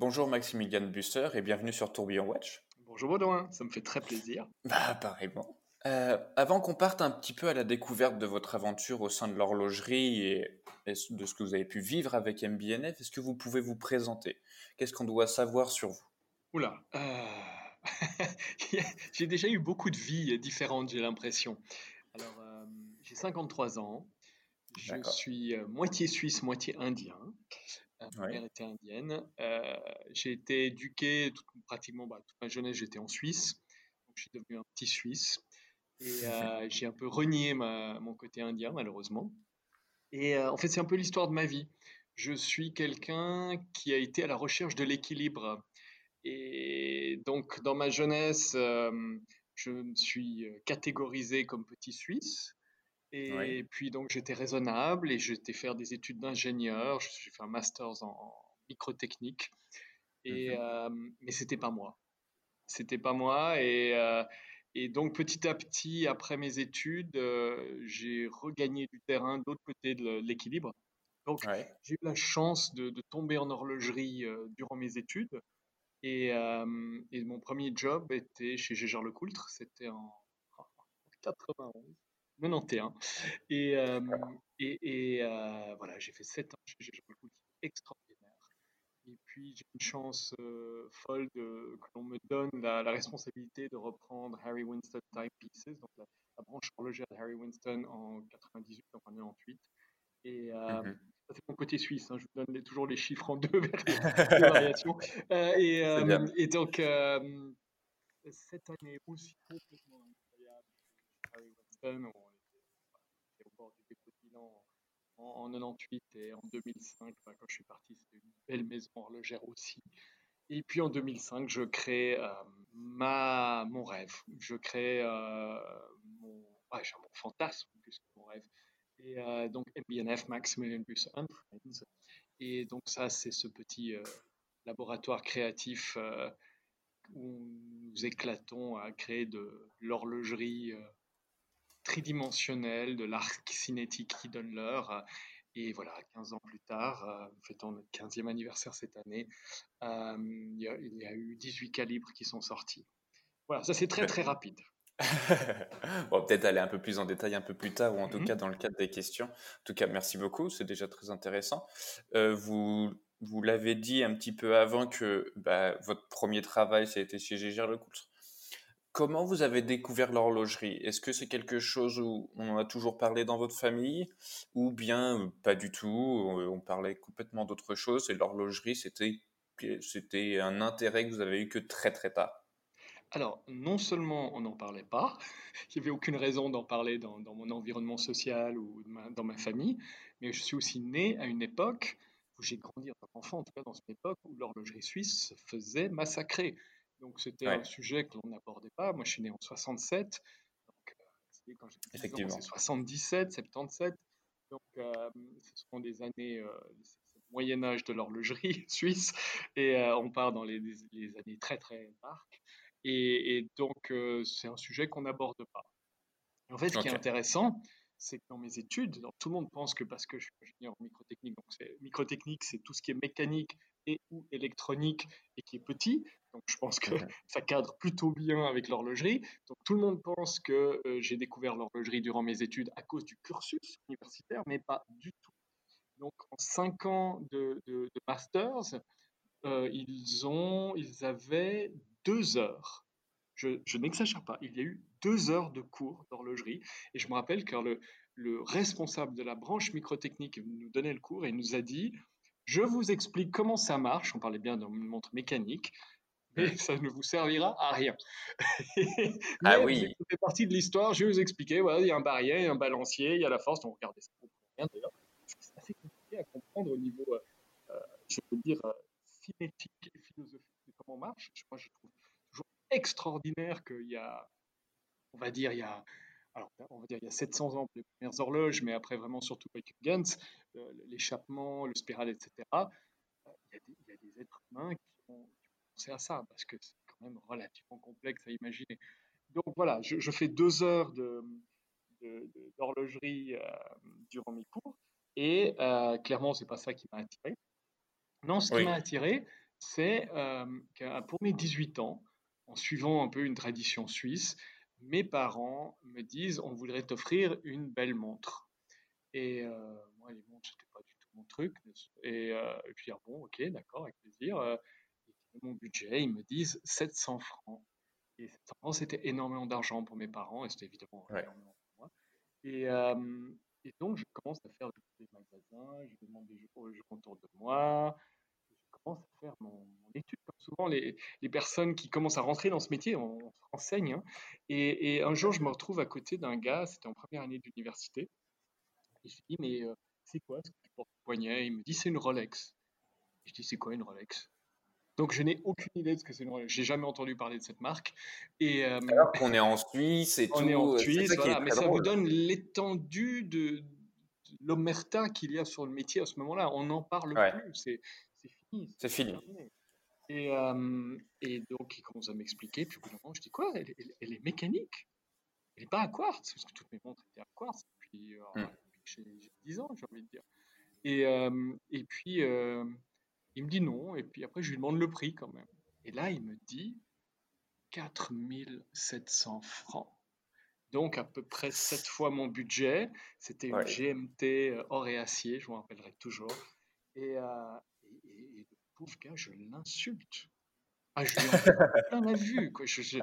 Bonjour Maximilian Buster et bienvenue sur Tourbillon Watch. Bonjour Baudouin, ça me fait très plaisir. Bah, pareillement. Euh, avant qu'on parte un petit peu à la découverte de votre aventure au sein de l'horlogerie et, de ce que vous avez pu vivre avec MBNF, est-ce que vous pouvez vous présenter? Qu'est-ce qu'on doit savoir sur vous? Oula, euh... j'ai déjà eu beaucoup de vies différentes, j'ai l'impression. Alors, euh, j'ai 53 ans, je suis euh, moitié suisse, moitié indien. Ma mère était indienne. j'ai été éduqué pratiquement bah, toute ma jeunesse, j'étais en Suisse. Donc, je suis devenu un petit Suisse. Et euh, j'ai un peu renié mon côté indien, malheureusement. Et euh, en fait, c'est un peu l'histoire de ma vie. Je suis quelqu'un qui a été à la recherche de l'équilibre. Et donc, dans ma jeunesse, euh, je me suis catégorisé comme petit Suisse. Et puis, donc, j'étais raisonnable et j'étais faire des études d'ingénieur. J'ai fait un master en, microtechnique. Et, mmh mais c'était pas moi. C'était pas moi. Et et donc petit à petit, après mes études, euh, j'ai regagné du terrain de l'autre côté de l'équilibre. Donc j'ai eu la chance de, tomber en horlogerie euh, durant mes études. Et, euh, et, mon premier job était chez Gégère Lecoultre, c'était en, 91, 91. Et, voilà, j'ai fait 7 ans chez Lecoultre, extraordinaire. Et puis j'ai une chance folle que l'on me donne la, responsabilité de reprendre Harry Winston Timepieces, donc la, branche horlogère de Harry Winston en 98, en 98. Et ça c'est mon côté suisse, je vous donne toujours les chiffres en deux variations. Euh, et, et, donc cette année aussi complètement incroyable, Harry Winston, on était au bord du dépôt de bilan en, 98 et en 2005, bah, quand je suis parti, c'était une belle maison horlogère aussi. Et puis en 2005, je crée euh, ma, mon rêve. Je crée euh, mon, fantasme plus que mon rêve. Et euh, donc MBNF, Maximilian Bus and Friends. Et donc ça, c'est ce petit laboratoire créatif où nous éclatons à créer de l'horlogerie tridimensionnel de l'arc cinétique qui donne l'heure. Et voilà, 15 ans plus tard, euh, fêtons notre 15e anniversaire cette année, euh, il, y a, eu 18 calibres qui sont sortis. Voilà, ça c'est très très rapide. On va peut-être aller un peu plus en détail un peu plus tard, ou en tout mhm. cas dans le cadre des questions. En tout cas, merci beaucoup, c'est déjà très intéressant. Euh, vous vous l'avez dit un petit peu avant que bah, votre premier travail, ça a été chez Gégère Lecoultre. Comment vous avez découvert l'horlogerie? Est-ce que c'est quelque chose où on en a toujours parlé dans votre famille? Ou bien euh, pas du tout On parlait complètement d'autre chose et l'horlogerie, c'était, un intérêt que vous avez eu que très très tard? Alors, non seulement on n'en parlait pas, il n'y avait aucune raison d'en parler dans, mon environnement social ou dans ma famille, mais je suis aussi né à une époque où j'ai grandi en tant qu'enfant, en tout cas dans une époque où l'horlogerie suisse se faisait massacrer. Donc c'était un sujet que l'on n'abordait pas. Moi, je suis né en 67. Donc, euh, quand j'ai c'est 77, 77. Donc, euh, ce sont des années, euh, Moyen Âge de l'horlogerie suisse, et on part dans les, années très très dark. Et, donc, c'est un sujet qu'on n'aborde pas. En fait, ce qui est intéressant, c'est que dans mes études, tout le monde pense que parce que je suis ingénieur en microtechnique, donc microtechnique, c'est tout ce qui est mécanique et ou électronique et qui est petit. Donc je pense que ça cadre plutôt bien avec l'horlogerie. Donc tout le monde pense que euh, j'ai découvert l'horlogerie durant mes études à cause du cursus universitaire, mais pas du tout. Donc en cinq ans de, masters, euh, ils, ont, ils avaient deux heures je, n'exagère pas, il y a eu deux heures de cours d'horlogerie. Et je me rappelle que le, le responsable de la branche microtechnique nous donnait le cours et nous a dit Je vous explique comment ça marche. On parlait bien d'une montre mécanique, mais ça ne vous servira à rien. ah oui. Ça fait partie de l'histoire. Je vais vous expliquer voilà, il y a un barillet, il y a un balancier, il y a la force. Donc regardez, ça ne comprend rien d'ailleurs. C'est assez compliqué à comprendre au niveau, euh, euh, je veux dire, euh, cinétique et philosophique de comment marche. Moi, je trouve extraordinaire qu'il y a, on va dire, il y a, alors, on va dire, il y a 700 ans pour les premières horloges, mais après vraiment surtout avec Gantz, euh, l'échappement, le spiral, etc. Euh, il, y a des, êtres humains qui ont, pensé à ça, parce que c'est quand même relativement complexe à imaginer. Donc voilà, je, fais deux heures de, d'horlogerie euh, durant mes cours, et clairement, c'est pas ça qui m'a attiré. Non, ce qui m'a attiré, c'est que pour mes 18 ans, en suivant un peu une tradition suisse, mes parents me disent on voudrait t'offrir une belle montre. Et moi, les montres, c'était pas du tout mon truc. Et, puis, ah bon, ok, d'accord, avec plaisir. mon budget, ils me disent 700 francs. Et 700 francs, c'était énormément d'argent pour mes parents, et c'était évidemment énormément pour moi. Et, et, donc, je commence à faire des magasins, je demande des aux gens autour de moi, commence à faire mon, étude. Comme souvent, les, les, personnes qui commencent à rentrer dans ce métier, on, se renseigne. Hein. Et, et, un jour, je me retrouve à côté d'un gars, c'était en première année d'université, et je lui dis, mais euh, c'est quoi ce que tu portes au poignet? Il me dit, c'est une Rolex. Je dis, c'est quoi une Rolex? Donc je n'ai aucune idée de ce que c'est une Rolex. J'ai jamais entendu parler de cette marque. Et euh, alors qu'on est en Suisse et on est en Suisse, voilà, mais ça vous donne l'étendue de, l'omerta qu'il y a sur le métier à ce moment-là. On n'en parle plus. C'est fini. Et, euh, et, donc il commence à m'expliquer. Puis au bout d'un moment, je dis quoi elle, est mécanique. Elle n'est pas à quartz parce que toutes mes montres étaient à quartz. Puis mmh j'ai 10 ans, j'ai envie de dire. Et, euh, et puis, euh, il me dit non, et puis après, je lui demande le prix quand même. Et là, il me dit 4700 francs. Donc, à peu près 7 fois mon budget. C'était une GMT euh, or et acier, je m'en rappellerai toujours. Et, pauvre gars, je l'insulte. Ah, je lui plein la vue. Quoi. Je, je,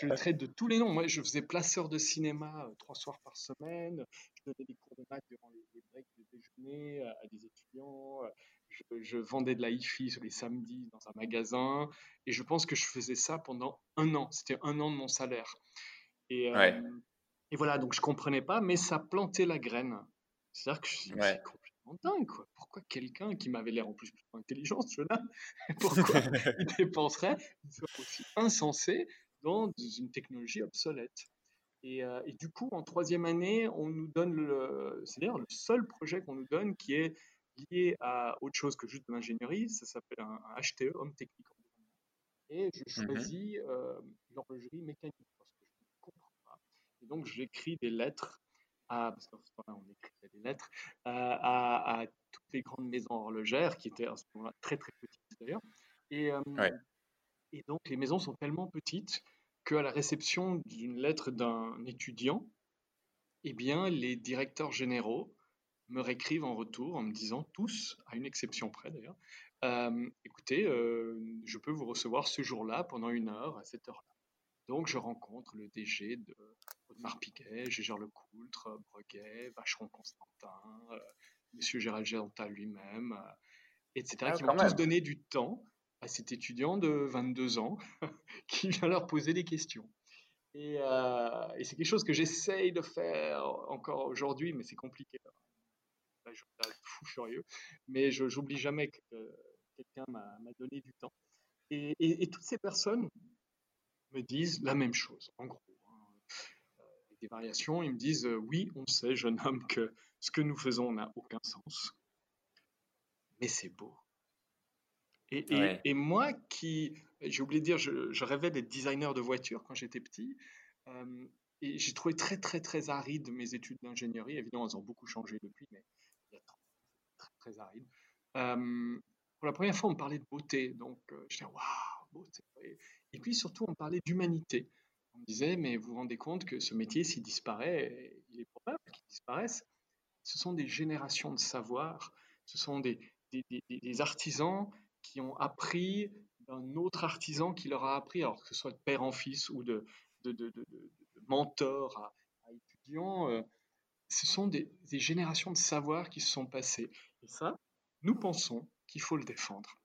je, le traite de tous les noms. Moi, je faisais placeur de cinéma euh, trois soirs par semaine. Je donnais des cours de maths durant les, breaks de déjeuner euh, à, des étudiants. Euh, je, je, vendais de la hi-fi sur les samedis dans un magasin. Et je pense que je faisais ça pendant un an. C'était un an de mon salaire. Et, et voilà, donc je comprenais pas, mais ça plantait la graine. C'est-à-dire que je suis ouais dingue, quoi. Pourquoi quelqu'un qui m'avait l'air en plus plus intelligent, ce là pourquoi il dépenserait une somme aussi insensée dans une technologie obsolète? Et, euh, et, du coup, en troisième année, on nous donne le, c'est d'ailleurs le seul projet qu'on nous donne qui est lié à autre chose que juste de l'ingénierie. Ça s'appelle un, HTE, Homme Technique Et je mmh choisis euh, l'horlogerie mécanique parce que je ne comprends pas. Et donc, j'écris des lettres à, parce qu'en ce moment on écrivait des lettres, euh, à, à, toutes les grandes maisons horlogères, qui étaient à ce moment-là très très petites d'ailleurs. Et, euh, et donc les maisons sont tellement petites qu'à la réception d'une lettre d'un étudiant, eh bien, les directeurs généraux me réécrivent en retour en me disant tous, à une exception près d'ailleurs, euh, écoutez, je peux vous recevoir ce jour-là pendant une heure à cette heure-là. Donc, je rencontre le DG de Audemars Piguet, Gégère Lecoultre, Breguet, Vacheron Constantin, euh, Monsieur Gérald Géronta lui-même, euh, etc., ah, qui m'ont tous donné du temps à cet étudiant de 22 ans qui vient leur poser des questions. Euh, et, c'est quelque chose que j'essaye de faire encore aujourd'hui, mais c'est compliqué. Là, je suis fou furieux, mais je n'oublie jamais que quelqu'un m'a donné du temps. et, toutes ces personnes me disent la même chose, en gros. Hein. Euh, des variations, ils me disent euh, oui, on sait, jeune homme, que ce que nous faisons n'a aucun sens, mais c'est beau. Et, et, moi qui, j'ai oublié de dire, je, rêvais d'être designer de voitures quand j'étais petit. Euh, et j'ai trouvé très, très, très aride mes études d'ingénierie. Évidemment, elles ont beaucoup changé depuis, mais il y a très, très aride. pour la première fois, on me parlait de beauté. Donc, je disais, waouh, beauté. Et puis surtout, on parlait d'humanité. On disait, mais vous vous rendez compte que ce métier, s'il disparaît, il est probable qu'il disparaisse. Ce sont des générations de savoir, ce sont des, artisans qui ont appris d'un autre artisan qui leur a appris, alors que ce soit de père en fils ou de, mentor à, étudiants. Euh, ce sont des, générations de savoir qui se sont passées. Et ça, nous pensons qu'il faut le défendre.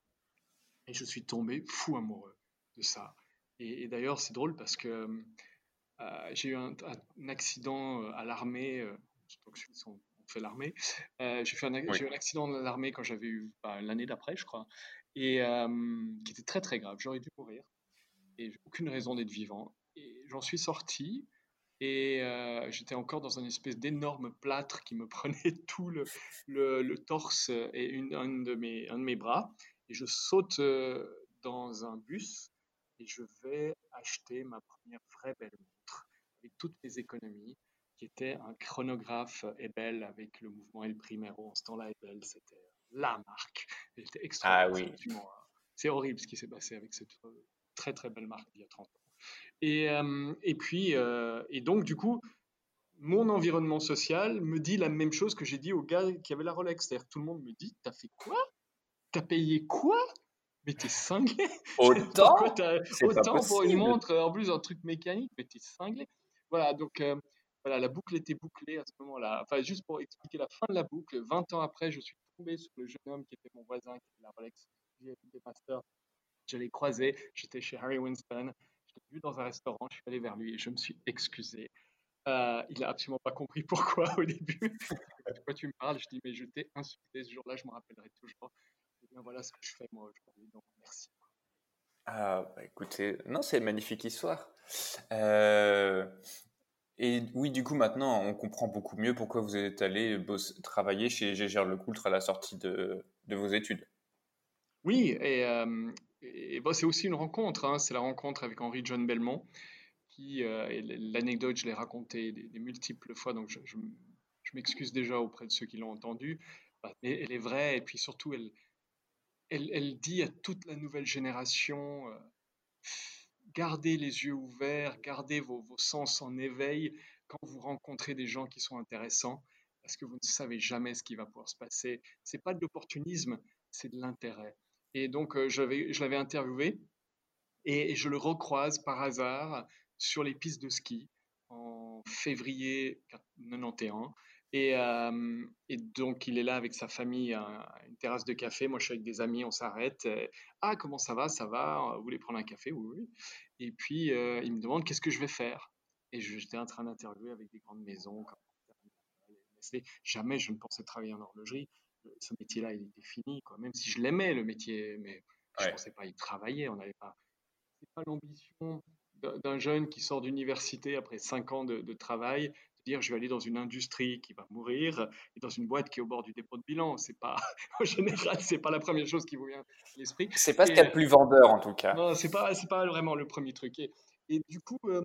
Et je suis tombé fou amoureux de ça. Et, d'ailleurs, c'est drôle parce que euh, j'ai eu un, accident euh, à l'armée, euh, donc on fait l'armée. j'ai fait un, eu un accident à l'armée quand j'avais eu bah, l'année d'après, je crois, et qui était très très grave. J'aurais dû mourir et j'ai aucune raison d'être vivant. Et j'en suis sorti et j'étais encore dans une espèce d'énorme plâtre qui me prenait tout le, le, torse et une, un, de mes, un de mes bras. Et je saute dans un bus et je vais acheter ma première vraie belle montre avec toutes mes économies, qui était un chronographe Ebel avec le mouvement El Primero. En ce temps-là, Ebel, c'était la marque. Elle était extraordinaire. Ah oui. C'est horrible ce qui s'est passé avec cette très très belle marque il y a 30 ans. Et, et puis, et donc, du coup, mon environnement social me dit la même chose que j'ai dit au gars qui avait la Rolex. C'est-à-dire tout le monde me dit T'as fait quoi? T'as payé quoi? Mais t'es cinglé Autant Autant pour une montre, en plus un truc mécanique, mais t'es cinglé. Voilà, donc euh, voilà, la boucle était bouclée à ce moment-là. Enfin, juste pour expliquer la fin de la boucle, 20 ans après, je suis tombé sur le jeune homme qui était mon voisin, qui avait la Rolex des Masters. Je l'ai croisé, j'étais chez Harry Winston, je l'ai vu dans un restaurant, je suis allé vers lui et je me suis excusé. Euh, il n'a absolument pas compris pourquoi au début. de quoi tu me parles? Je dis, mais je t'ai insulté ce jour-là, je me rappellerai toujours. Bien voilà ce que je fais moi aujourd'hui, donc merci. Ah, bah, écoutez, non, c'est une magnifique histoire. Euh, et oui, du coup, maintenant, on comprend beaucoup mieux pourquoi vous êtes allé travailler chez Gégère Lecoultre à la sortie de, de vos études. Oui, et, euh, et bon, c'est aussi une rencontre. Hein. c'est la rencontre avec Henri John Belmont qui, euh, l'anecdote, je l'ai racontée des, multiples fois, donc je, je, m'excuse déjà auprès de ceux qui l'ont entendue, bah, mais elle est vraie, et puis surtout, elle, elle, dit à toute la nouvelle génération, euh, gardez les yeux ouverts, gardez vos, vos, sens en éveil quand vous rencontrez des gens qui sont intéressants, parce que vous ne savez jamais ce qui va pouvoir se passer. C'est pas de l'opportunisme, c'est de l'intérêt. Et donc, euh, je l'avais interviewé, et je le recroise par hasard sur les pistes de ski en février 91. Et, euh, et, donc, il est là avec sa famille une terrasse de café. Moi, je suis avec des amis, on s'arrête. Ah, comment ça va Ça va? Vous voulez prendre un café? Oui, oui. Et puis, euh, il me demande qu'est-ce que je vais faire. Et j'étais en train d'interviewer avec des grandes maisons. Jamais je ne pensais travailler en horlogerie. Ce métier-là, il était fini, quoi. même si je l'aimais, le métier. Mais je ne pensais pas y travailler. On n'avait pas. C'est pas l'ambition d'un jeune qui sort d'université après cinq ans de, travail, dire je vais aller dans une industrie qui va mourir et dans une boîte qui est au bord du dépôt de bilan. C'est pas, en général, c'est pas la première chose qui vous vient à l'esprit. C'est pas ce qu'il y a de plus vendeur en tout cas. Non, c'est pas, c'est pas vraiment le premier truc. Et, et du coup, euh,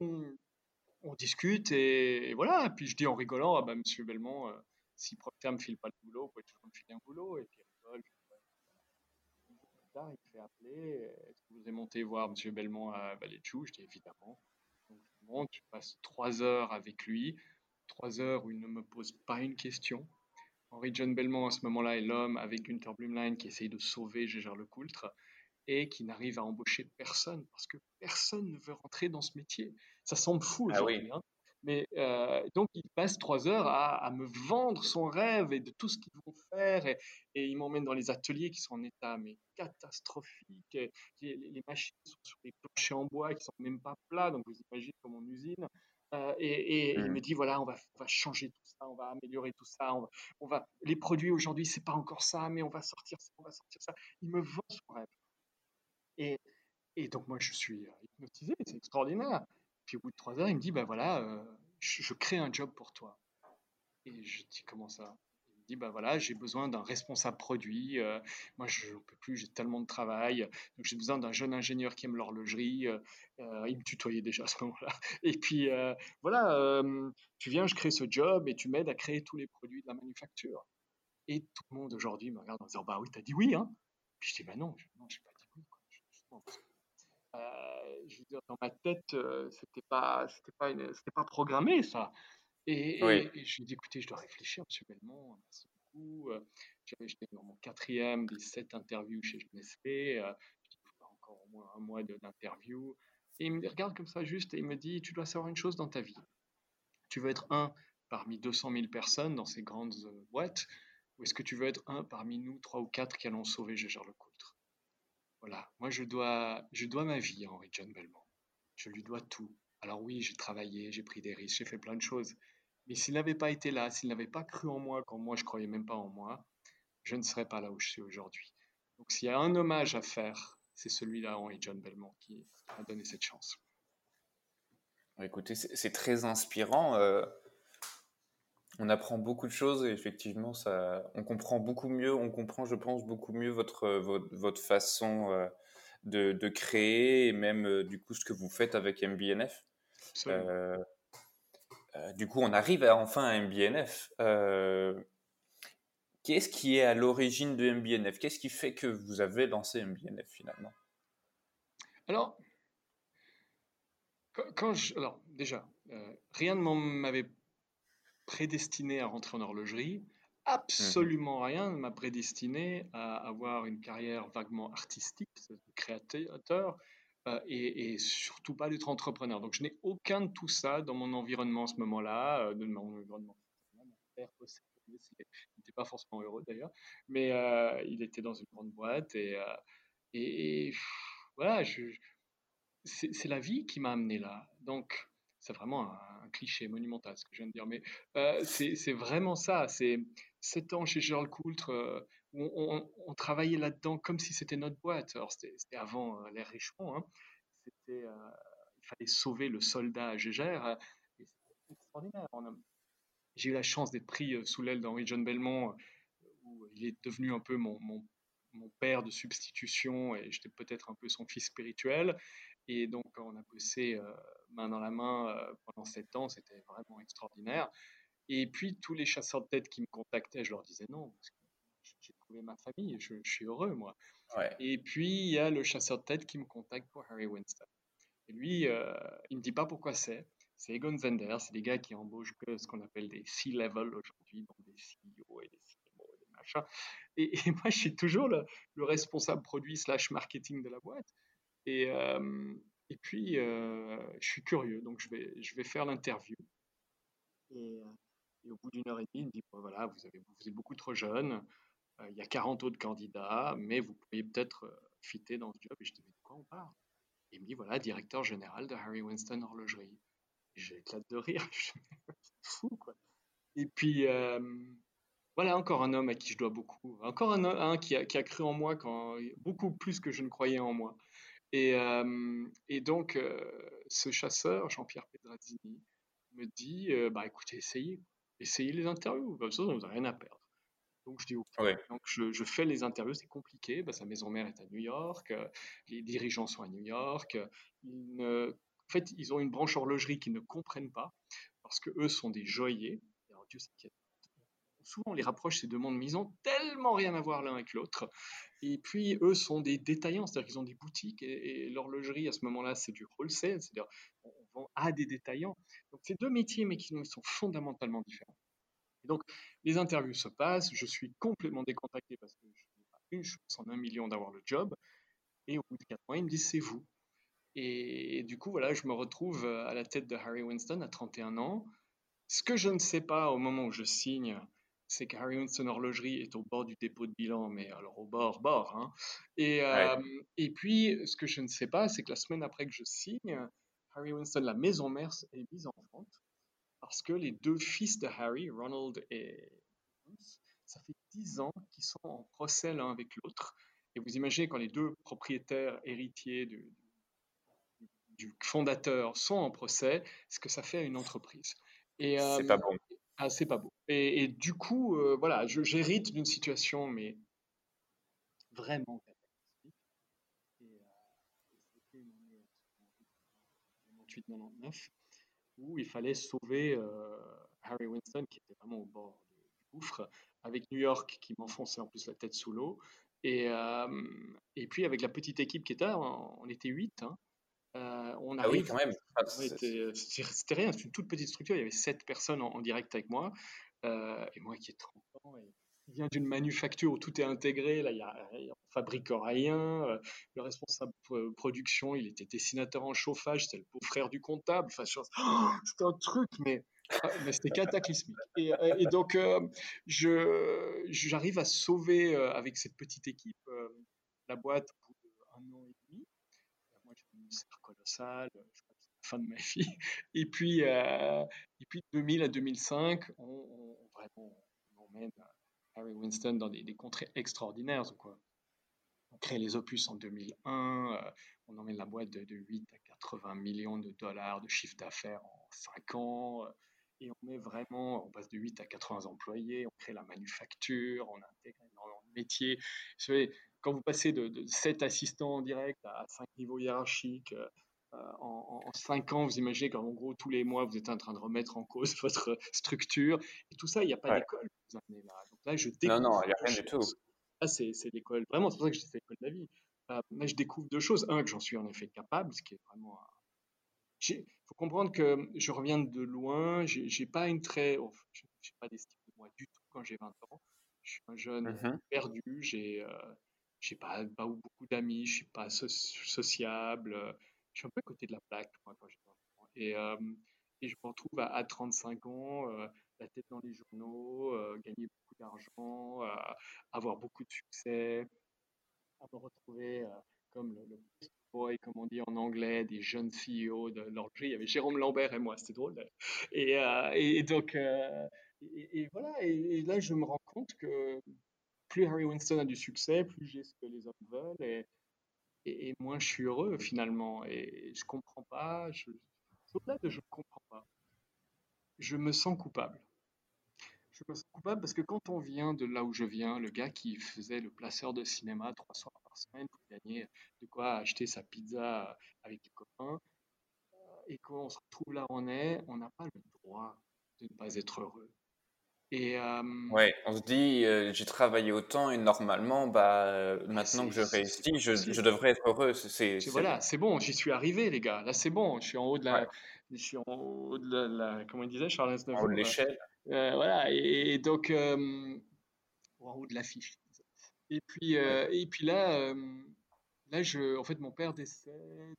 on discute et, voilà. Puis je dis en rigolant, ah bah, Monsieur Belmont, euh, si Procter me file pas le boulot, vous pouvez toujours me filer un boulot. Et puis il rigole, il fait appeler Est-ce que vous avez monté voir M. Belmont à Valetchou Je dis évidemment. Donc je monte, je passe trois heures avec lui, trois heures où il ne me pose pas une question. Henri John Belmont, à ce moment-là, est l'homme avec Günther Blumlein qui essaye de sauver Gégère Lecoultre et qui n'arrive à embaucher personne parce que personne ne veut rentrer dans ce métier. Ça semble fou ah aujourd'hui. Hein. Mais euh, donc, il passe trois heures à, me vendre son rêve et de tout ce qu'ils vont faire. Et, il m'emmène dans les ateliers qui sont en état mais catastrophique. les, machines sont sur des planchers en bois qui sont même pas plats, donc vous imaginez comme en usine. Euh, et, il mmh. me dit voilà, on va, on va, changer tout ça, on va améliorer tout ça. On va, on va les produits aujourd'hui, c'est pas encore ça, mais on va sortir ça, on va sortir ça. Il me vend son rêve. Et, et donc moi, je suis hypnotisé, c'est extraordinaire. Puis au bout de trois heures, il me dit, ben voilà, euh, je, crée un job pour toi. Et je dis, comment ça? Dit, ben voilà, j'ai besoin d'un responsable produit. Euh, moi, je ne peux plus, j'ai tellement de travail. Donc j'ai besoin d'un jeune ingénieur qui aime l'horlogerie. Euh, il me tutoyait déjà à ce moment-là. Et puis voilà, tu viens, je crée ce job et tu m'aides à créer tous les produits de la manufacture. Et tout le monde aujourd'hui me regarde en disant, bah oui, tu as dit oui. Hein puis je dis, bah non, je n'ai pas dit oui. Quoi. Euh, je veux dire, dans ma tête, euh, c'était pas, c'était pas, pas programmé ça. Et, je lui ai dit, écoutez, je dois réfléchir, monsieur Belmont, merci. Euh, j'étais dans mon quatrième des sept interviews chez Nestlé. Euh, je dis, encore au moins un mois d'interview. Et il me regarde comme ça juste et il me dit, tu dois savoir une chose dans ta vie. Tu veux être un parmi 200 000 personnes dans ces grandes boîtes, ou est-ce que tu veux être un parmi nous, trois ou quatre qui allons sauver Gégère Lecoultre voilà, moi je dois, je dois ma vie à Henri John Belmont. Je lui dois tout. Alors oui, j'ai travaillé, j'ai pris des risques, j'ai fait plein de choses. Mais s'il n'avait pas été là, s'il n'avait pas cru en moi quand moi je croyais même pas en moi, je ne serais pas là où je suis aujourd'hui. Donc s'il y a un hommage à faire, c'est celui-là à Henri John Belmont qui, m'a donné cette chance. Écoutez, c'est très inspirant. Euh, on apprend beaucoup de choses et effectivement, ça, on comprend beaucoup mieux, on comprend, je pense, beaucoup mieux votre, votre, façon euh, de, créer et même euh, du coup ce que vous faites avec MBNF. Euh, du coup, on arrive à, enfin à MBNF. Qu'est-ce qui est à l'origine de MBNF Qu'est-ce qui fait que vous avez lancé MBNF finalement? Alors, quand, je, alors déjà, euh, rien ne m'avait prédestiné à rentrer en horlogerie. Absolument rien ne m'a prédestiné à avoir une carrière vaguement artistique, créateur, euh, et, surtout pas d'être entrepreneur. Donc je n'ai aucun de tout ça dans mon environnement à ce moment-là, euh, mon environnement. Mon père il n'était pas forcément heureux d'ailleurs, mais euh, il était dans une grande boîte et, et, voilà, c'est la vie qui m'a amené là. Donc c'est vraiment un, cliché monumental ce que je viens de dire, mais c'est vraiment ça. C'est sept ans chez Charles Coultre on, travaillait là-dedans comme si c'était notre boîte. Alors, c'était avant euh, l'ère Richemont. Hein. C'était, euh, il fallait sauver le soldat à Gégère. Euh, c'était extraordinaire. J'ai eu la chance d'être pris sous l'aile d'Henri John Belmont, où il est devenu un peu mon, père de substitution et j'étais peut-être un peu son fils spirituel. Et donc, on a bossé main dans la main pendant sept ans. C'était vraiment extraordinaire. Et puis, tous les chasseurs de tête qui me contactaient, je leur disais non, trouvé ma famille, je, je suis heureux, moi. Et puis, il y a le chasseur de tête qui me contacte pour Harry Winston. Et lui, euh, il ne me dit pas pourquoi c'est. C'est Egon Zender, c'est des gars qui embauchent que ce qu'on appelle des C-level aujourd'hui, donc des CEO et des CMO et des machins. Et, moi, je suis toujours le, responsable produit slash marketing de la boîte. Et, euh, et puis, euh, je suis curieux, donc je vais, je vais faire l'interview. Et, et, au bout d'une heure et demie, il me dit, voilà, vous, avez, vous êtes beaucoup trop jeune, il y a 40 autres candidats, mais vous pourriez peut-être euh, fitter dans ce job. Et je dis, mais de quoi on parle? Il me dit, voilà, directeur général de Harry Winston Horlogerie. J'éclate de rire, je fou, quoi. Et puis, euh, voilà encore un homme à qui je dois beaucoup. Encore un, qui, a, cru en moi quand, beaucoup plus que je ne croyais en moi. Et, et donc, ce chasseur, Jean-Pierre Pedrazzini, me dit, bah écoutez, essayez. Essayez les interviews, comme ça, vous n'avez rien à perdre. Donc je dis OK. Donc je, fais les interviews, c'est compliqué. Bah, sa maison mère est à New York, euh, les dirigeants sont à New York. en fait, ils ont une branche horlogerie qu'ils ne comprennent pas parce que eux sont des joailliers. Alors, Dieu sait souvent on les rapproche ces deux mondes, mais ils ont tellement rien à voir l'un avec l'autre. Et puis eux sont des détaillants, c'est-à-dire qu'ils ont des boutiques et, l'horlogerie à ce moment-là c'est du wholesale, c'est-à-dire on vend à des détaillants. Donc c'est deux métiers mais qui sont fondamentalement différents donc, les interviews se passent, je suis complètement décontracté parce que je n'ai pas une chance en un million d'avoir le job. Et au bout de quatre mois, ils me disent c'est vous. Et, du coup, voilà, je me retrouve à la tête de Harry Winston à 31 ans. Ce que je ne sais pas au moment où je signe, c'est que Harry Winston Horlogerie est au bord du dépôt de bilan, mais alors au bord, bord. Hein. Et, euh, et puis, ce que je ne sais pas, c'est que la semaine après que je signe, Harry Winston, la maison mère, est mise en vente parce que les deux fils de Harry, Ronald et Bruce, ça fait dix ans qu'ils sont en procès l'un avec l'autre. Et vous imaginez quand les deux propriétaires héritiers du, du, fondateur sont en procès, ce que ça fait à une entreprise? Et c'est pas bon. Ah, c'est pas beau. Et, et du coup, euh, voilà, j'hérite d'une situation, mais vraiment catastrophique. Et, euh, c'était une année 98-99 où il fallait sauver euh, Harry Winston, qui était vraiment au bord du gouffre, avec New York qui m'enfonçait en plus la tête sous l'eau. Et, euh, et puis avec la petite équipe qui était là, on, était huit. Hein. Euh, on ah oui, quand même. C'était rien, c'est une toute petite structure. Il y avait sept personnes en, direct avec moi. et moi qui ai 30 ans. Et vient d'une manufacture où tout est intégré. Là, il y a, on fabrique rien. Euh, le responsable production, il était dessinateur en chauffage. C'était le beau-frère du comptable. Enfin, c'était un truc, mais, ah, mais c'était cataclysmique. Et, donc, euh, j'arrive à sauver euh, avec cette petite équipe la boîte pour un an et demi. Moi, j'ai une misère colossale. Je crois que c'est la fin de ma vie. Et puis, et puis 2000 à 2005, on, on vraiment Harry Winston dans des, contrées extraordinaires. On crée les opus en 2001, euh, on emmène la boîte de, 8 à 80 millions de dollars de chiffre d'affaires en 5 ans. Euh, et on met vraiment, passe de 8 à 80 employés, on crée la manufacture, on intègre énormément de métiers. Quand vous passez de, 7 assistants en direct à 5 niveaux hiérarchiques, euh, en, en, cinq ans, vous imaginez qu'en gros, tous les mois, vous êtes en train de remettre en cause votre structure. Et tout ça, il n'y a pas d'école. Donc là, je découvre. Non, non, il n'y a rien du tout. Là, c'est l'école. Vraiment, c'est pour ça que dis l'école de la vie. là, je découvre deux choses. Un, que j'en suis en effet capable, ce qui est vraiment. Il faut comprendre que je reviens de loin. J'ai pas une très. Oh, je n'ai pas d'estime de moi du tout quand j'ai 20 ans. Je suis un jeune mmh perdu. J'ai j'ai pas, pas beaucoup d'amis, je suis pas sociable, euh, je suis un peu à côté de la plaque et, euh, je me retrouve à, 35 ans, euh, la tête dans les journaux, gagner beaucoup d'argent, avoir beaucoup de succès, à me retrouver comme le, le boy, comme on dit en anglais, des jeunes CEO de l'orgie. Il y avait Jérôme Lambert et moi, c'était drôle. Et, donc, et, voilà, et, là, je me rends compte que plus Harry Winston a du succès, plus j'ai ce que les hommes veulent et, moins je suis heureux finalement. Et je comprends pas, je, au-delà de je ne comprends pas, je me sens coupable. Je me sens coupable parce que quand on vient de là où je viens, le gars qui faisait le placeur de cinéma trois soirs par semaine pour gagner de quoi acheter sa pizza avec des copains, euh, et qu'on se retrouve là où on est, on n'a pas le droit de ne pas être heureux. Et ouais, on se dit, j'ai travaillé autant et normalement, bah, maintenant que je réussis, je, je devrais être heureux. C'est, voilà, c'est bon, j'y suis arrivé, les gars. Là, c'est bon, je suis en haut de la, je suis en haut de la, comment il disait, Charles En haut de l'échelle. Euh, voilà, et, donc, en haut de l'affiche. Et puis, et puis là, là, je, en fait, mon père décède.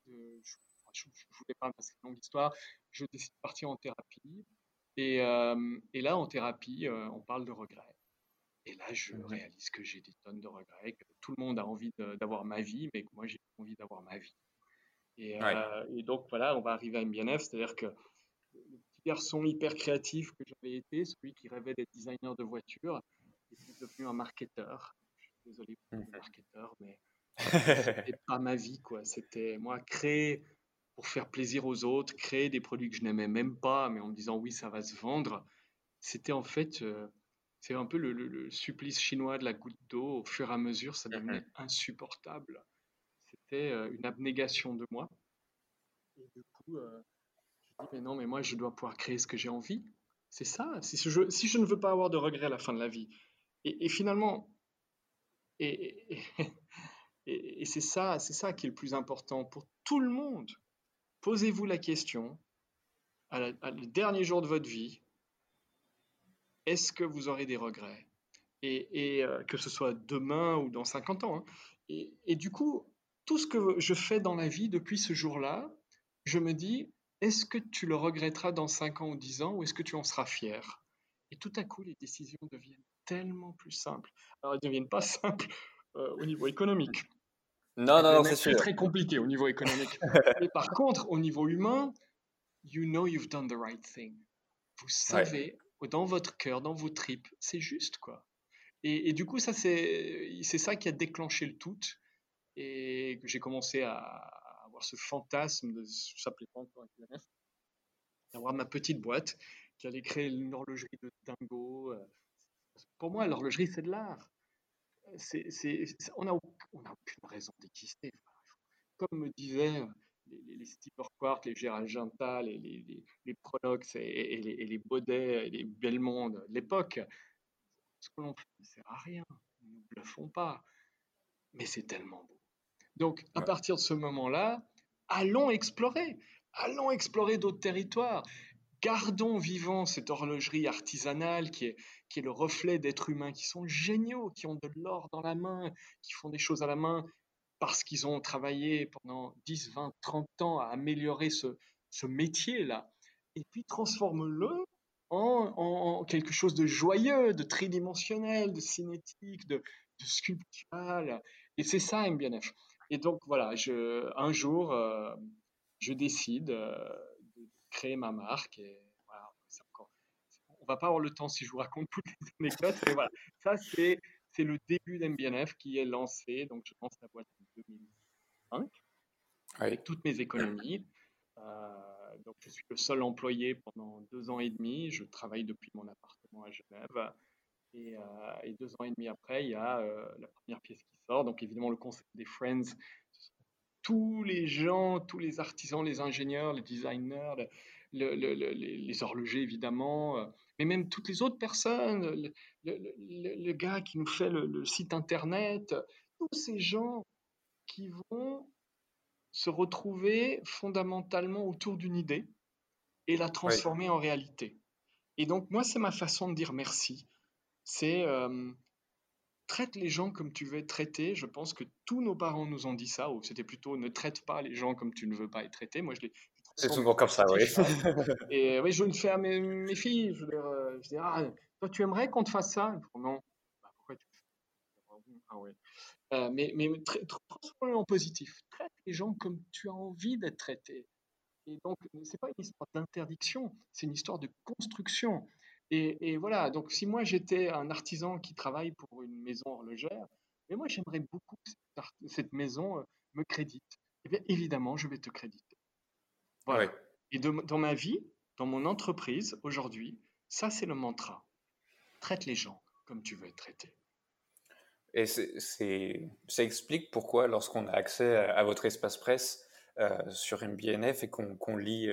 Je, je voulais pas, c'est une longue histoire. Je décide de partir en thérapie. Et, et, là, en thérapie, on parle de regrets. Et là, je mmh réalise que j'ai des tonnes de regrets, que tout le monde a envie d'avoir ma vie, mais que moi, j'ai envie d'avoir ma vie. Et, et, donc, voilà, on va arriver à MBNF, c'est-à-dire que le petit garçon hyper créatif que j'avais été, celui qui rêvait d'être designer de voiture, est devenu un marketeur. Je suis désolé pour les mmh marketeurs, mais c'était pas ma vie, quoi. C'était moi créer pour faire plaisir aux autres, créer des produits que je n'aimais même pas, mais en me disant oui, ça va se vendre. C'était en fait, euh, c'est un peu le, supplice chinois de la goutte d'eau. Au fur et à mesure, ça devenait insupportable. C'était euh, une abnégation de moi. Et du coup, euh, je dis mais non, mais moi, je dois pouvoir créer ce que j'ai envie. C'est ça. Si je, si je ne veux pas avoir de regrets à la fin de la vie. Et, finalement, et, et, et c'est ça, c'est ça qui est le plus important pour tout le monde posez-vous la question, à, le dernier jour de votre vie, est-ce que vous aurez des regrets? Et, euh, que ce soit demain ou dans 50 ans. Hein. Et, du coup, tout ce que je fais dans la vie depuis ce jour-là, je me dis, est-ce que tu le regretteras dans 5 ans ou 10 ans ou est-ce que tu en seras fier? Et tout à coup, les décisions deviennent tellement plus simples. Alors, elles ne deviennent pas simples euh, au niveau économique. Non, non, non, c'est très compliqué au niveau économique. Mais par contre, au niveau humain, you know you've done the right thing. Vous savez, dans votre cœur, dans vos tripes, c'est juste, quoi. Et, du coup, ça, c'est ça qui a déclenché le tout. Et que j'ai commencé à avoir ce fantasme de s'appeler pas encore d'avoir ma petite boîte qui allait créer une horlogerie de dingo. Euh. Pour moi, l'horlogerie, c'est de l'art on n'a aucune raison d'exister. Comme me disaient les, les Steve Urquhart, les Gérald Gintal, les, les, les Prolox et, les, les Baudet et les Belmond de l'époque, ce que l'on fait ne sert à rien. Nous ne bluffons pas. Mais c'est tellement beau. Donc, à partir de ce moment-là, allons explorer. Allons explorer d'autres territoires. Gardons vivant cette horlogerie artisanale qui est, qui est le reflet d'êtres humains qui sont géniaux, qui ont de l'or dans la main, qui font des choses à la main parce qu'ils ont travaillé pendant 10, 20, 30 ans à améliorer ce, ce métier-là. Et puis transforme-le en, quelque chose de joyeux, de tridimensionnel, de cinétique, de, sculptural. Et c'est ça MBNF. Et donc voilà, je, un jour, euh, je décide euh, créer ma marque. Et, va pas avoir le temps si je vous raconte toutes les anecdotes, mais voilà, ça c'est c'est le début d'MBNF qui est lancé. Donc je lance la boîte en 2005 avec toutes mes économies. Euh, donc je suis le seul employé pendant deux ans et demi. Je travaille depuis mon appartement à Genève. Et, euh, et deux ans et demi après, il y a euh, la première pièce qui sort. Donc évidemment le concept des Friends tous les gens, tous les artisans, les ingénieurs, les designers, les horlogers évidemment, euh, mais même toutes les autres personnes, le, gars qui nous fait le, site internet, tous ces gens qui vont se retrouver fondamentalement autour d'une idée et la transformer en réalité. Et donc moi, c'est ma façon de dire merci. C'est euh, traite les gens comme tu veux être traité. Je pense que tous nos parents nous ont dit ça, ou c'était plutôt ne traite pas les gens comme tu ne veux pas être traité. Moi, je l'ai. C'est souvent comme ça, oui. et oui, je le fais à mes, mes filles. Je, leur, euh, je dis, ah, toi, tu aimerais qu'on te fasse ça? Non. Bah, pourquoi tu fais Ah ouais. Euh, mais mais transforme en positif. Traite les gens comme tu as envie d'être traité. Et donc, c'est pas une histoire d'interdiction, c'est une histoire de construction. Et, voilà, donc si moi j'étais un artisan qui travaille pour une maison horlogère, mais moi j'aimerais beaucoup que cette, maison euh, me crédite. Eh bien évidemment, je vais te créditer. Voilà. Et dans ma vie, dans mon entreprise aujourd'hui, ça c'est le mantra. Traite les gens comme tu veux être traité. Et c'est, ça explique pourquoi, lorsqu'on a accès à, votre espace presse euh, sur MBNF et qu'on, lit,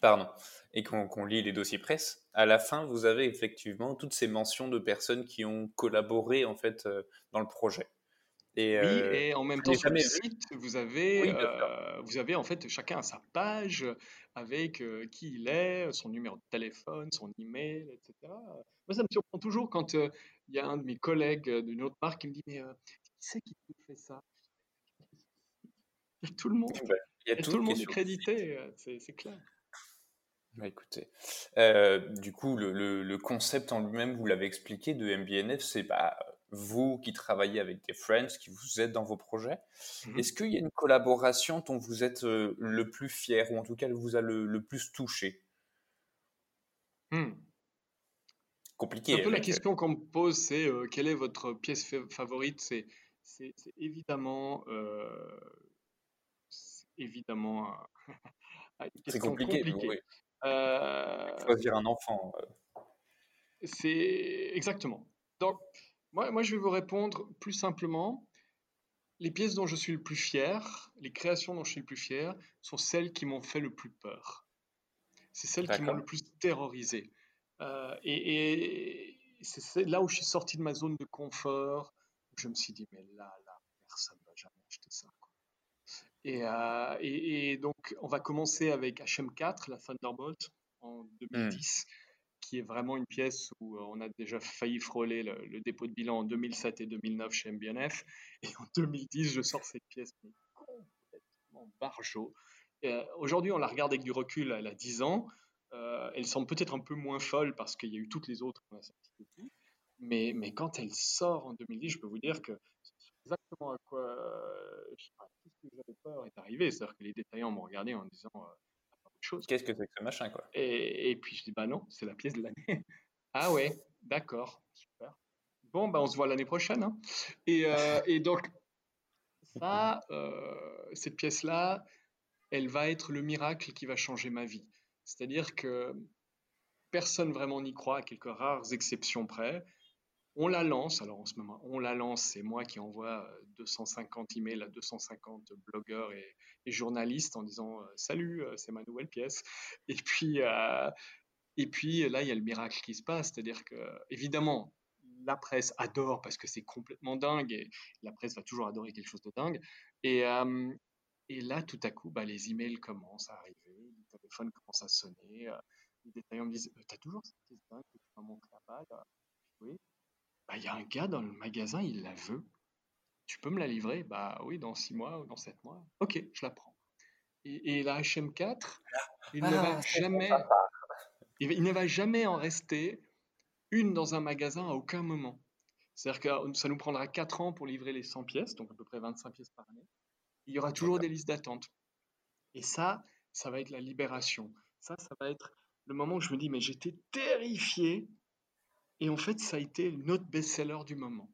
pardon, et qu'on lit les dossiers presse, à la fin, vous avez effectivement toutes ces mentions de personnes qui ont collaboré en fait euh, dans le projet. Et, oui, euh, et en même temps, sur le site, vous avez, euh, vous avez en fait chacun sa page avec qui il est, son numéro de téléphone, son email, etc. Moi, ça me surprend toujours quand il y a un de mes collègues d'une autre marque qui me dit Mais qui c'est qui fait ça? Il y a tout le monde. il y a, tout, tout, le monde est crédité, c'est clair. Bah, écoutez, euh, du coup, le, concept en lui-même, vous l'avez expliqué, de MBNF, c'est bah, vous qui travaillez avec des friends, qui vous êtes dans vos projets. Mmh Est-ce qu'il y a une collaboration dont vous êtes euh, le plus fier, ou en tout cas, elle vous a le, plus touché? Mmh. Compliqué. Un peu la question qu'on me pose, c'est euh, quelle est votre pièce favorite? C'est évidemment, évidemment, c'est compliqué. compliquée. Euh, Choisir un enfant. Euh. C'est exactement. Donc, moi, moi, je vais vous répondre plus simplement. Les pièces dont je suis le plus fier, les créations dont je suis le plus fier, sont celles qui m'ont fait le plus peur. C'est celles qui m'ont le plus terrorisé. Euh, et, c'est là où je suis sorti de ma zone de confort. je me suis dit, mais là, là, personne ne va jamais acheter ça. Euh, et, donc, on va commencer avec HM4, la Thunderbolt, en 2010, hmm. qui est vraiment une pièce où euh, on a déjà failli frôler le, dépôt de bilan en 2007 et 2009 chez MBNF. Et en 2010, je sors cette pièce complètement barjot. Euh, aujourd'hui, on la regarde avec du recul, elle a 10 ans. elle semble peut-être un peu moins folle parce qu'il y a eu toutes les autres qu'on a sorties depuis. Mais, mais quand elle sort en 2010, je peux vous dire que exactement à quoi tout ce que j'avais peur est arrivé. C'est-à-dire que les détaillants m'ont regardé en disant euh, Qu'est-ce que c'est que ce machin quoi? Et, et, puis je dis bah non, c'est la pièce de l'année. ah ouais, d'accord, super. Bon bah on se voit l'année prochaine. Hein. Et, euh, et, donc ça, euh, cette pièce-là, elle va être le miracle qui va changer ma vie. C'est-à-dire que personne vraiment n'y croit, à quelques rares exceptions près. On la lance, alors en ce moment, on la lance, c'est moi qui envoie 250 euh, emails à 250 blogueurs et, journalistes en disant euh, Salut, euh, c'est ma nouvelle pièce. Et puis, et puis là, il y a le miracle qui se passe, c'est-à-dire que, évidemment, la presse adore parce que c'est complètement dingue et la presse va toujours adorer quelque chose de dingue. Et, et là, tout à coup, bah, les emails commencent à arriver, les téléphones commencent à sonner. les détaillants me disent T'as toujours cette pièce dingue que tu là-bas Oui. Bah, il y a un gars dans le magasin, il la veut. Tu peux me la livrer? Bah oui, dans six mois ou dans sept mois. Ok, je la prends. Et, la HM4, il ne va ah, jamais, il, ne va jamais en rester une dans un magasin à aucun moment. C'est-à-dire que ça nous prendra quatre ans pour livrer les 100 pièces, donc à peu près 25 pièces par année. Il y aura toujours des listes d'attente. Et ça, ça va être la libération. Ça, ça va être le moment où je me dis, mais j'étais terrifié et en fait, ça a été notre best-seller du moment.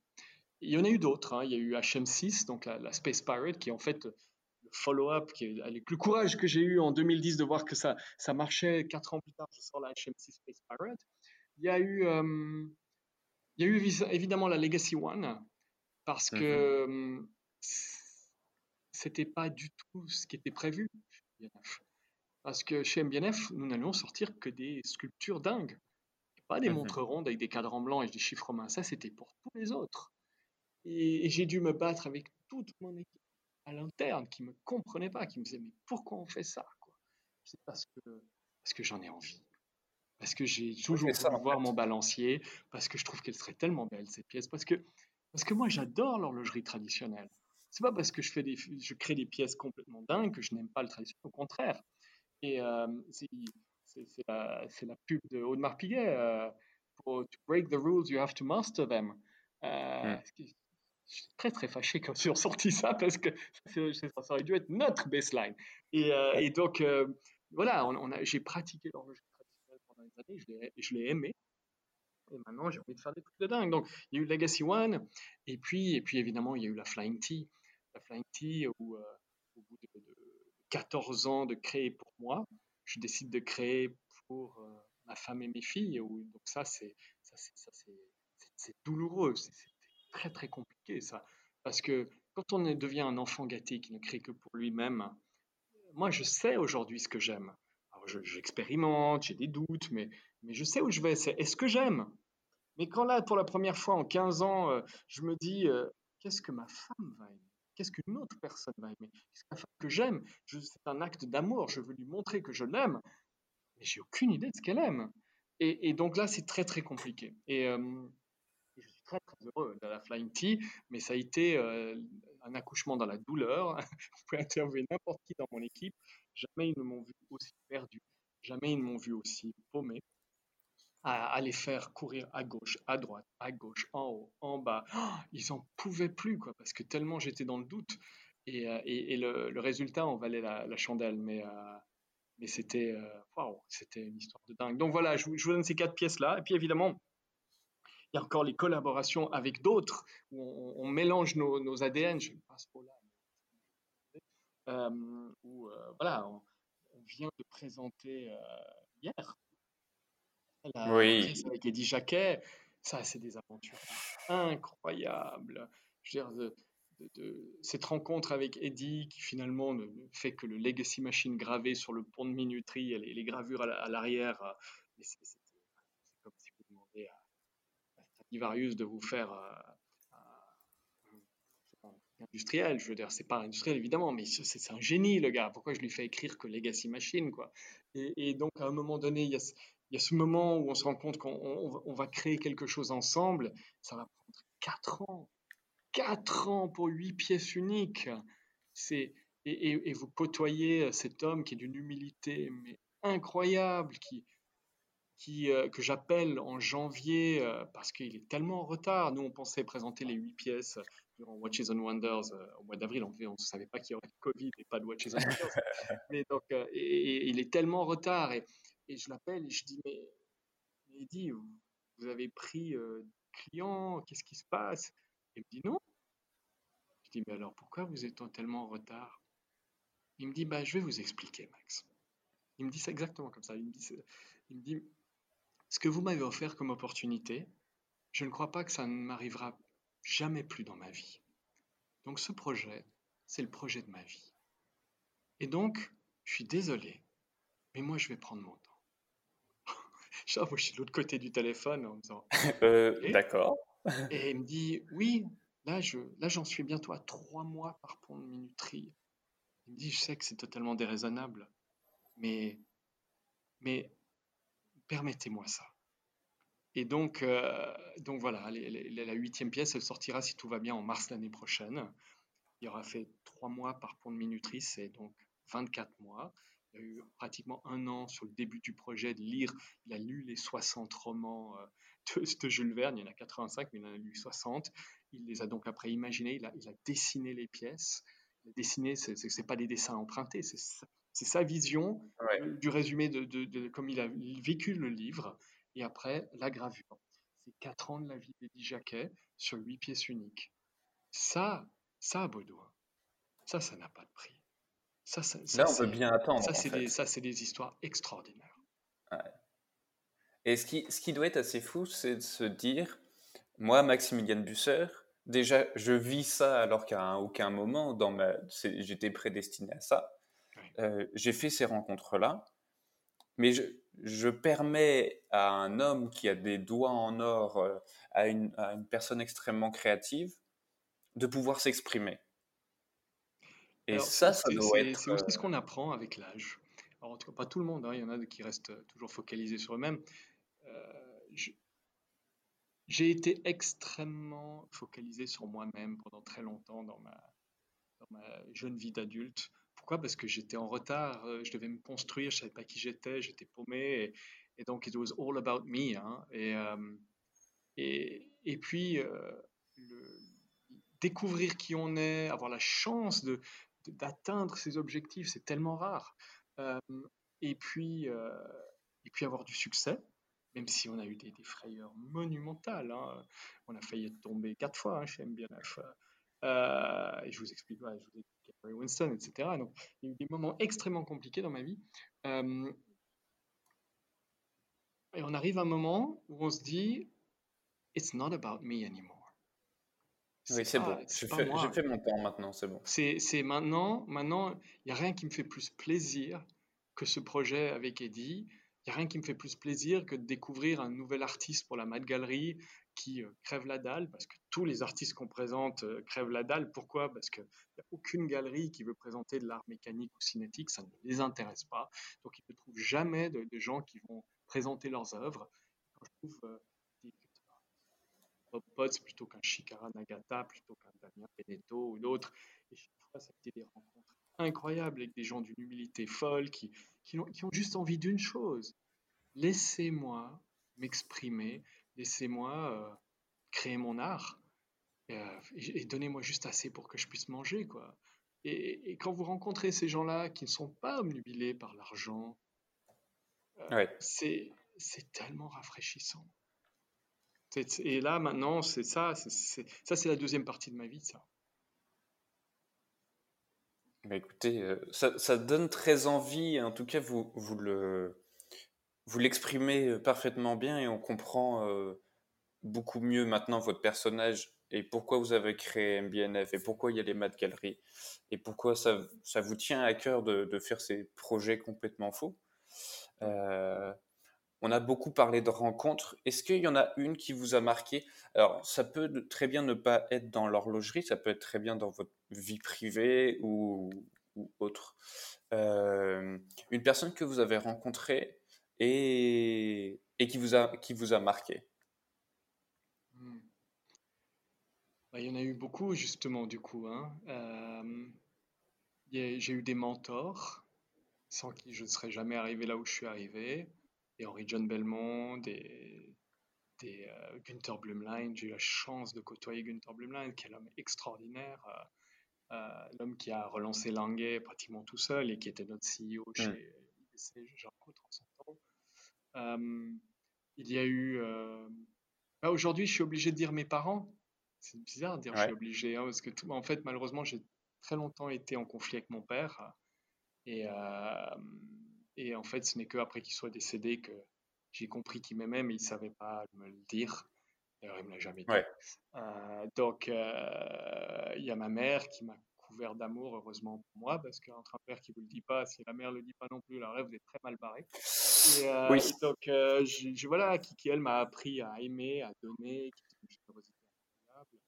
Il y en a eu d'autres. Hein. Il y a eu HM6, donc la, Space Pirate, qui est en fait le follow-up, qui est avec le courage que j'ai eu en 2010 de voir que ça, ça marchait. Quatre ans plus tard, je sors la HM6 Space Pirate. Il y a eu, euh, il y a eu évidemment la Legacy One, parce que mm-hmm. c'était pas du tout ce qui était prévu. Parce que chez MBNF, nous n'allions sortir que des sculptures dingues. Pas des mmh montres rondes avec des cadrans blancs et des chiffres romains. Ça, c'était pour tous les autres. Et, j'ai dû me battre avec toute mon équipe à l'interne qui me comprenait pas, qui me disait mais pourquoi on fait ça C'est parce que parce que j'en ai envie, parce que j'ai toujours voulu voir mon balancier, parce que je trouve qu'elle serait tellement belle cette pièce, parce que parce que moi j'adore l'horlogerie traditionnelle. C'est pas parce que je fais des je crée des pièces complètement dingues que je n'aime pas le traditionnel, au contraire. Et euh, c'est la, la, pub de Audemars Piguet. Euh, pour to break the rules, you have to master them. Euh. Je suis très très fâché quand j'ai sorti ça parce que ça aurait dû être notre baseline. Et, et donc voilà, on, a, j'ai pratiqué l'horlogerie traditionnelle pendant des années, je l'ai, aimé. Et maintenant, j'ai envie de faire des trucs de dingue. Donc, il y a eu Legacy One, et puis, et puis évidemment, il y a eu la Flying T. La Flying T, où au bout de, 14 ans de créer pour moi, je décide de créer pour ma femme et mes filles. donc ça, c'est, douloureux, c'est, très très compliqué ça. Parce que quand on devient un enfant gâté qui ne crée que pour lui-même, moi je sais aujourd'hui ce que j'aime. J'expérimente, j'ai des doutes, mais, je sais où je vais. Est-ce que j'aime? Mais quand là, pour la première fois en 15 ans, euh, je me dis qu'est-ce que ma femme va aimer? Qu'est-ce qu'une autre personne va aimer? Qu'est-ce que, que j'aime? C'est un acte d'amour, je veux lui montrer que je l'aime, mais j'ai aucune idée de ce qu'elle aime. Et, donc là, c'est très très compliqué. Et, je suis très très heureux de la Flying Tea, mais ça a été un accouchement dans la douleur. Vous pouvez interviewer n'importe qui dans mon équipe. Jamais ils ne m'ont vu aussi perdu. Jamais ils ne m'ont vu aussi paumé. À, les faire courir à gauche, à droite, à gauche, en haut, en bas. Oh, ils n'en pouvaient plus, quoi, parce que tellement j'étais dans le doute. Et, euh, le, résultat en valait la, chandelle. Mais, euh, c'était c'était une histoire de dingue. Donc voilà, je, vous donne ces quatre pièces-là. Et puis évidemment, il y a encore les collaborations avec d'autres, où on, mélange nos, ADN, je passe pas là, euh, où euh, voilà, on, vient de présenter euh, hier la oui. avec Eddie Jacquet, ça c'est des aventures incroyables. Je veux dire, de, cette rencontre avec Eddie qui finalement ne fait que le Legacy Machine gravé sur le pont de minuterie et les, gravures à l'arrière. C'est comme si vous demandez à Varius de vous faire euh, industriel. Je veux dire, c'est pas industriel évidemment, mais c'est un génie le gars. Pourquoi je lui fais écrire que Legacy Machine quoi? Et, donc à un moment donné, il y, a, il y a ce moment où on se rend compte qu'on va créer quelque chose ensemble. Ça va prendre 4 ans. 4 ans pour 8 pièces uniques. C'est et, et, vous côtoyez cet homme qui est d'une humilité mais incroyable, qui, euh, que j'appelle en janvier euh, parce qu'il est tellement en retard. Nous, on pensait présenter les huit pièces durant Watches and Wonders euh, au mois d'avril. On ne savait pas qu'il y aurait Covid et pas de Watches and Wonders. mais donc, et, il est tellement en retard. Et, je l'appelle et je dis Mais, il dit vous, avez pris client, qu'est-ce qui se passe? Il me dit Non. Je dis Mais alors pourquoi vous êtes tellement en retard? Il me dit bah, Je vais vous expliquer, Max. Il me dit ça exactement comme ça. Il me dit, il me dit ce que vous m'avez offert comme opportunité, je ne crois pas que ça ne m'arrivera jamais plus dans ma vie. Donc ce projet, c'est le projet de ma vie. Et donc, je suis désolé, mais moi je vais prendre mon temps. Genre, moi, je suis de l'autre côté du téléphone en me disant euh, D'accord. et il me dit Oui, là, je, là j'en suis bientôt à trois mois par pont de minuterie. Il me dit Je sais que c'est totalement déraisonnable, mais, mais permettez-moi ça. Et donc, euh, donc voilà, la huitième pièce, elle sortira si tout va bien en mars l'année prochaine. Il aura fait trois mois par pont de minuterie, c'est donc 24 mois. Il a eu pratiquement un an sur le début du projet de lire. Il a lu les 60 romans euh, de, Jules Verne, il y en a 85, mais il en a lu 60. Il les a donc après imaginés, il a, il a dessiné les pièces. Il a dessiné, ce n'est pas des dessins empruntés, c'est sa vision du résumé de, de, comme il a vécu le livre. Et après, la gravure. C'est quatre ans de la vie d'Eddie Jacquet sur huit pièces uniques. Ça, ça, Baudouin, ça, ça n'a pas de prix. Ça, ça, Là, on peut bien attendre. Ça, c'est des, histoires extraordinaires. Et ce qui, ce qui doit être assez fou, c'est de se dire, moi, Maximilian Busser, déjà, je vis ça alors qu'à aucun moment dans ma, j'étais prédestiné à ça. Euh, j'ai fait ces rencontres-là, mais je, je, permets à un homme qui a des doigts en or, euh, à, une, à, une, personne extrêmement créative, de pouvoir s'exprimer. Et ça, ça doit être. C'est aussi ce qu'on apprend avec l'âge. Alors, en tout cas, pas tout le monde, hein, il y en a qui restent toujours focalisés sur eux-mêmes. Euh, j'ai été extrêmement focalisé sur moi-même pendant très longtemps dans ma, dans ma jeune vie d'adulte. Pourquoi? Parce que j'étais en retard, euh, je devais me construire, je ne savais pas qui j'étais, j'étais paumé. Et, donc, it was all about me. Hein, et, euh, et, et, puis, le, découvrir qui on est, avoir la chance de, d'atteindre ses objectifs, c'est tellement rare. Euh, et, puis, euh, et puis avoir du succès, même si on a eu des, frayeurs monumentales. Hein. On a failli tomber quatre fois hein, chez MBNF. Euh, et je vous explique, je vous explique Winston, etc. Donc, il y a eu des moments extrêmement compliqués dans ma vie. et on arrive à un moment où on se dit, It's not about me anymore. Oui, c'est bon. J'ai fait, mon temps maintenant, c'est bon. C'est maintenant, maintenant, il n'y a rien qui me fait plus plaisir que ce projet avec Eddie. Il n'y a rien qui me fait plus plaisir que de découvrir un nouvel artiste pour la Mad Gallery qui euh, crève la dalle, parce que tous les artistes qu'on présente euh, crèvent la dalle. Pourquoi? Parce qu'il n'y a aucune galerie qui veut présenter de l'art mécanique ou cinétique, ça ne les intéresse pas. Donc ils ne trouvent jamais de, gens qui vont présenter leurs œuvres. je trouve euh, Bob Potts plutôt qu'un Shikara Nagata, plutôt qu'un Damien Benetto ou d'autres. Et chaque fois, ça a été des rencontres incroyables avec des gens d'une humilité folle qui, qui, ont, qui ont juste envie d'une chose. Laissez-moi m'exprimer, laissez-moi euh, créer mon art euh, et, donnez-moi juste assez pour que je puisse manger. quoi. Et, et quand vous rencontrez ces gens-là qui ne sont pas omnubilés par l'argent, euh, c'est tellement rafraîchissant. Et là, maintenant, c'est ça, ça c'est la deuxième partie de ma vie, ça. Bah écoutez, euh, ça, donne très envie, en tout cas, vous, vous le vous l'exprimez euh, parfaitement bien et on comprend euh, beaucoup mieux maintenant votre personnage et pourquoi vous avez créé MBNF et pourquoi il y a les Mad Gallery et pourquoi ça, ça vous tient à cœur de, de faire ces projets complètement faux. On a beaucoup parlé de rencontres. Est-ce qu'il y en a une qui vous a marqué? Alors, ça peut très bien ne pas être dans l'horlogerie, ça peut être très bien dans votre vie privée ou, autre. Euh, une personne que vous avez rencontrée et, qui, vous a, qui vous a marqué? Hmm. bah, Il y en a eu beaucoup, justement, du coup. Hein. Euh, j'ai eu des mentors sans qui je ne serais jamais arrivé là où je suis arrivé des Henri John Belmont, des, des euh, Gunther Blumlein. J'ai eu la chance de côtoyer Gunther Blumlein, qui est l'homme extraordinaire, euh, euh, l'homme qui a relancé Languet pratiquement tout seul et qui était notre CEO chez IBC, jean il y a eu. Bah, aujourd'hui, je suis obligé de dire mes parents. C'est bizarre de dire que je suis obligé, hein, parce que tout, en fait, malheureusement, j'ai très longtemps été en conflit avec mon père. Et, et en fait, ce n'est qu'après qu'il soit décédé que j'ai compris qu'il m'aimait, mais il ne savait pas me le dire. D'ailleurs, il ne me l'a jamais dit. Euh, donc, euh, il y a ma mère qui m'a couvert d'amour, heureusement pour moi, parce qu'entre un père qui ne vous le dit pas, si la mère ne le dit pas non plus, alors là, vous êtes très mal barré. Et, euh, oui. Donc, je, voilà, qui, qui elle m'a appris à aimer, à donner, qui est une générosité incroyable.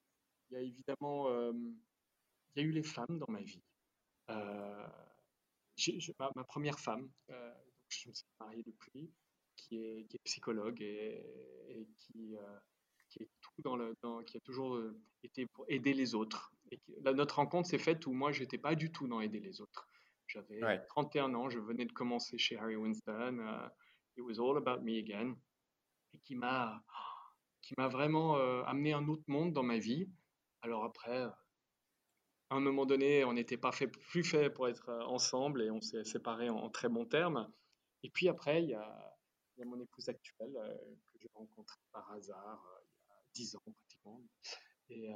Il y a évidemment, il y a eu les femmes dans ma vie ma, première femme, euh, je me suis marié depuis, qui est, qui est psychologue et, qui, euh, qui, est tout dans le, qui a toujours euh, été pour aider les autres. Et notre rencontre s'est faite où moi, je n'étais pas du tout dans aider les autres. J'avais 31 ans, je venais de commencer chez Harry Winston. it was all about me again. Et qui m'a qui m'a vraiment amené un autre monde dans ma vie. Alors après, à un moment donné, on n'était pas fait, plus fait pour être euh, ensemble et on s'est séparés en, très bons termes. Et puis après, il y a, mon épouse actuelle euh, que j'ai rencontrée par hasard euh, il y a dix ans pratiquement, et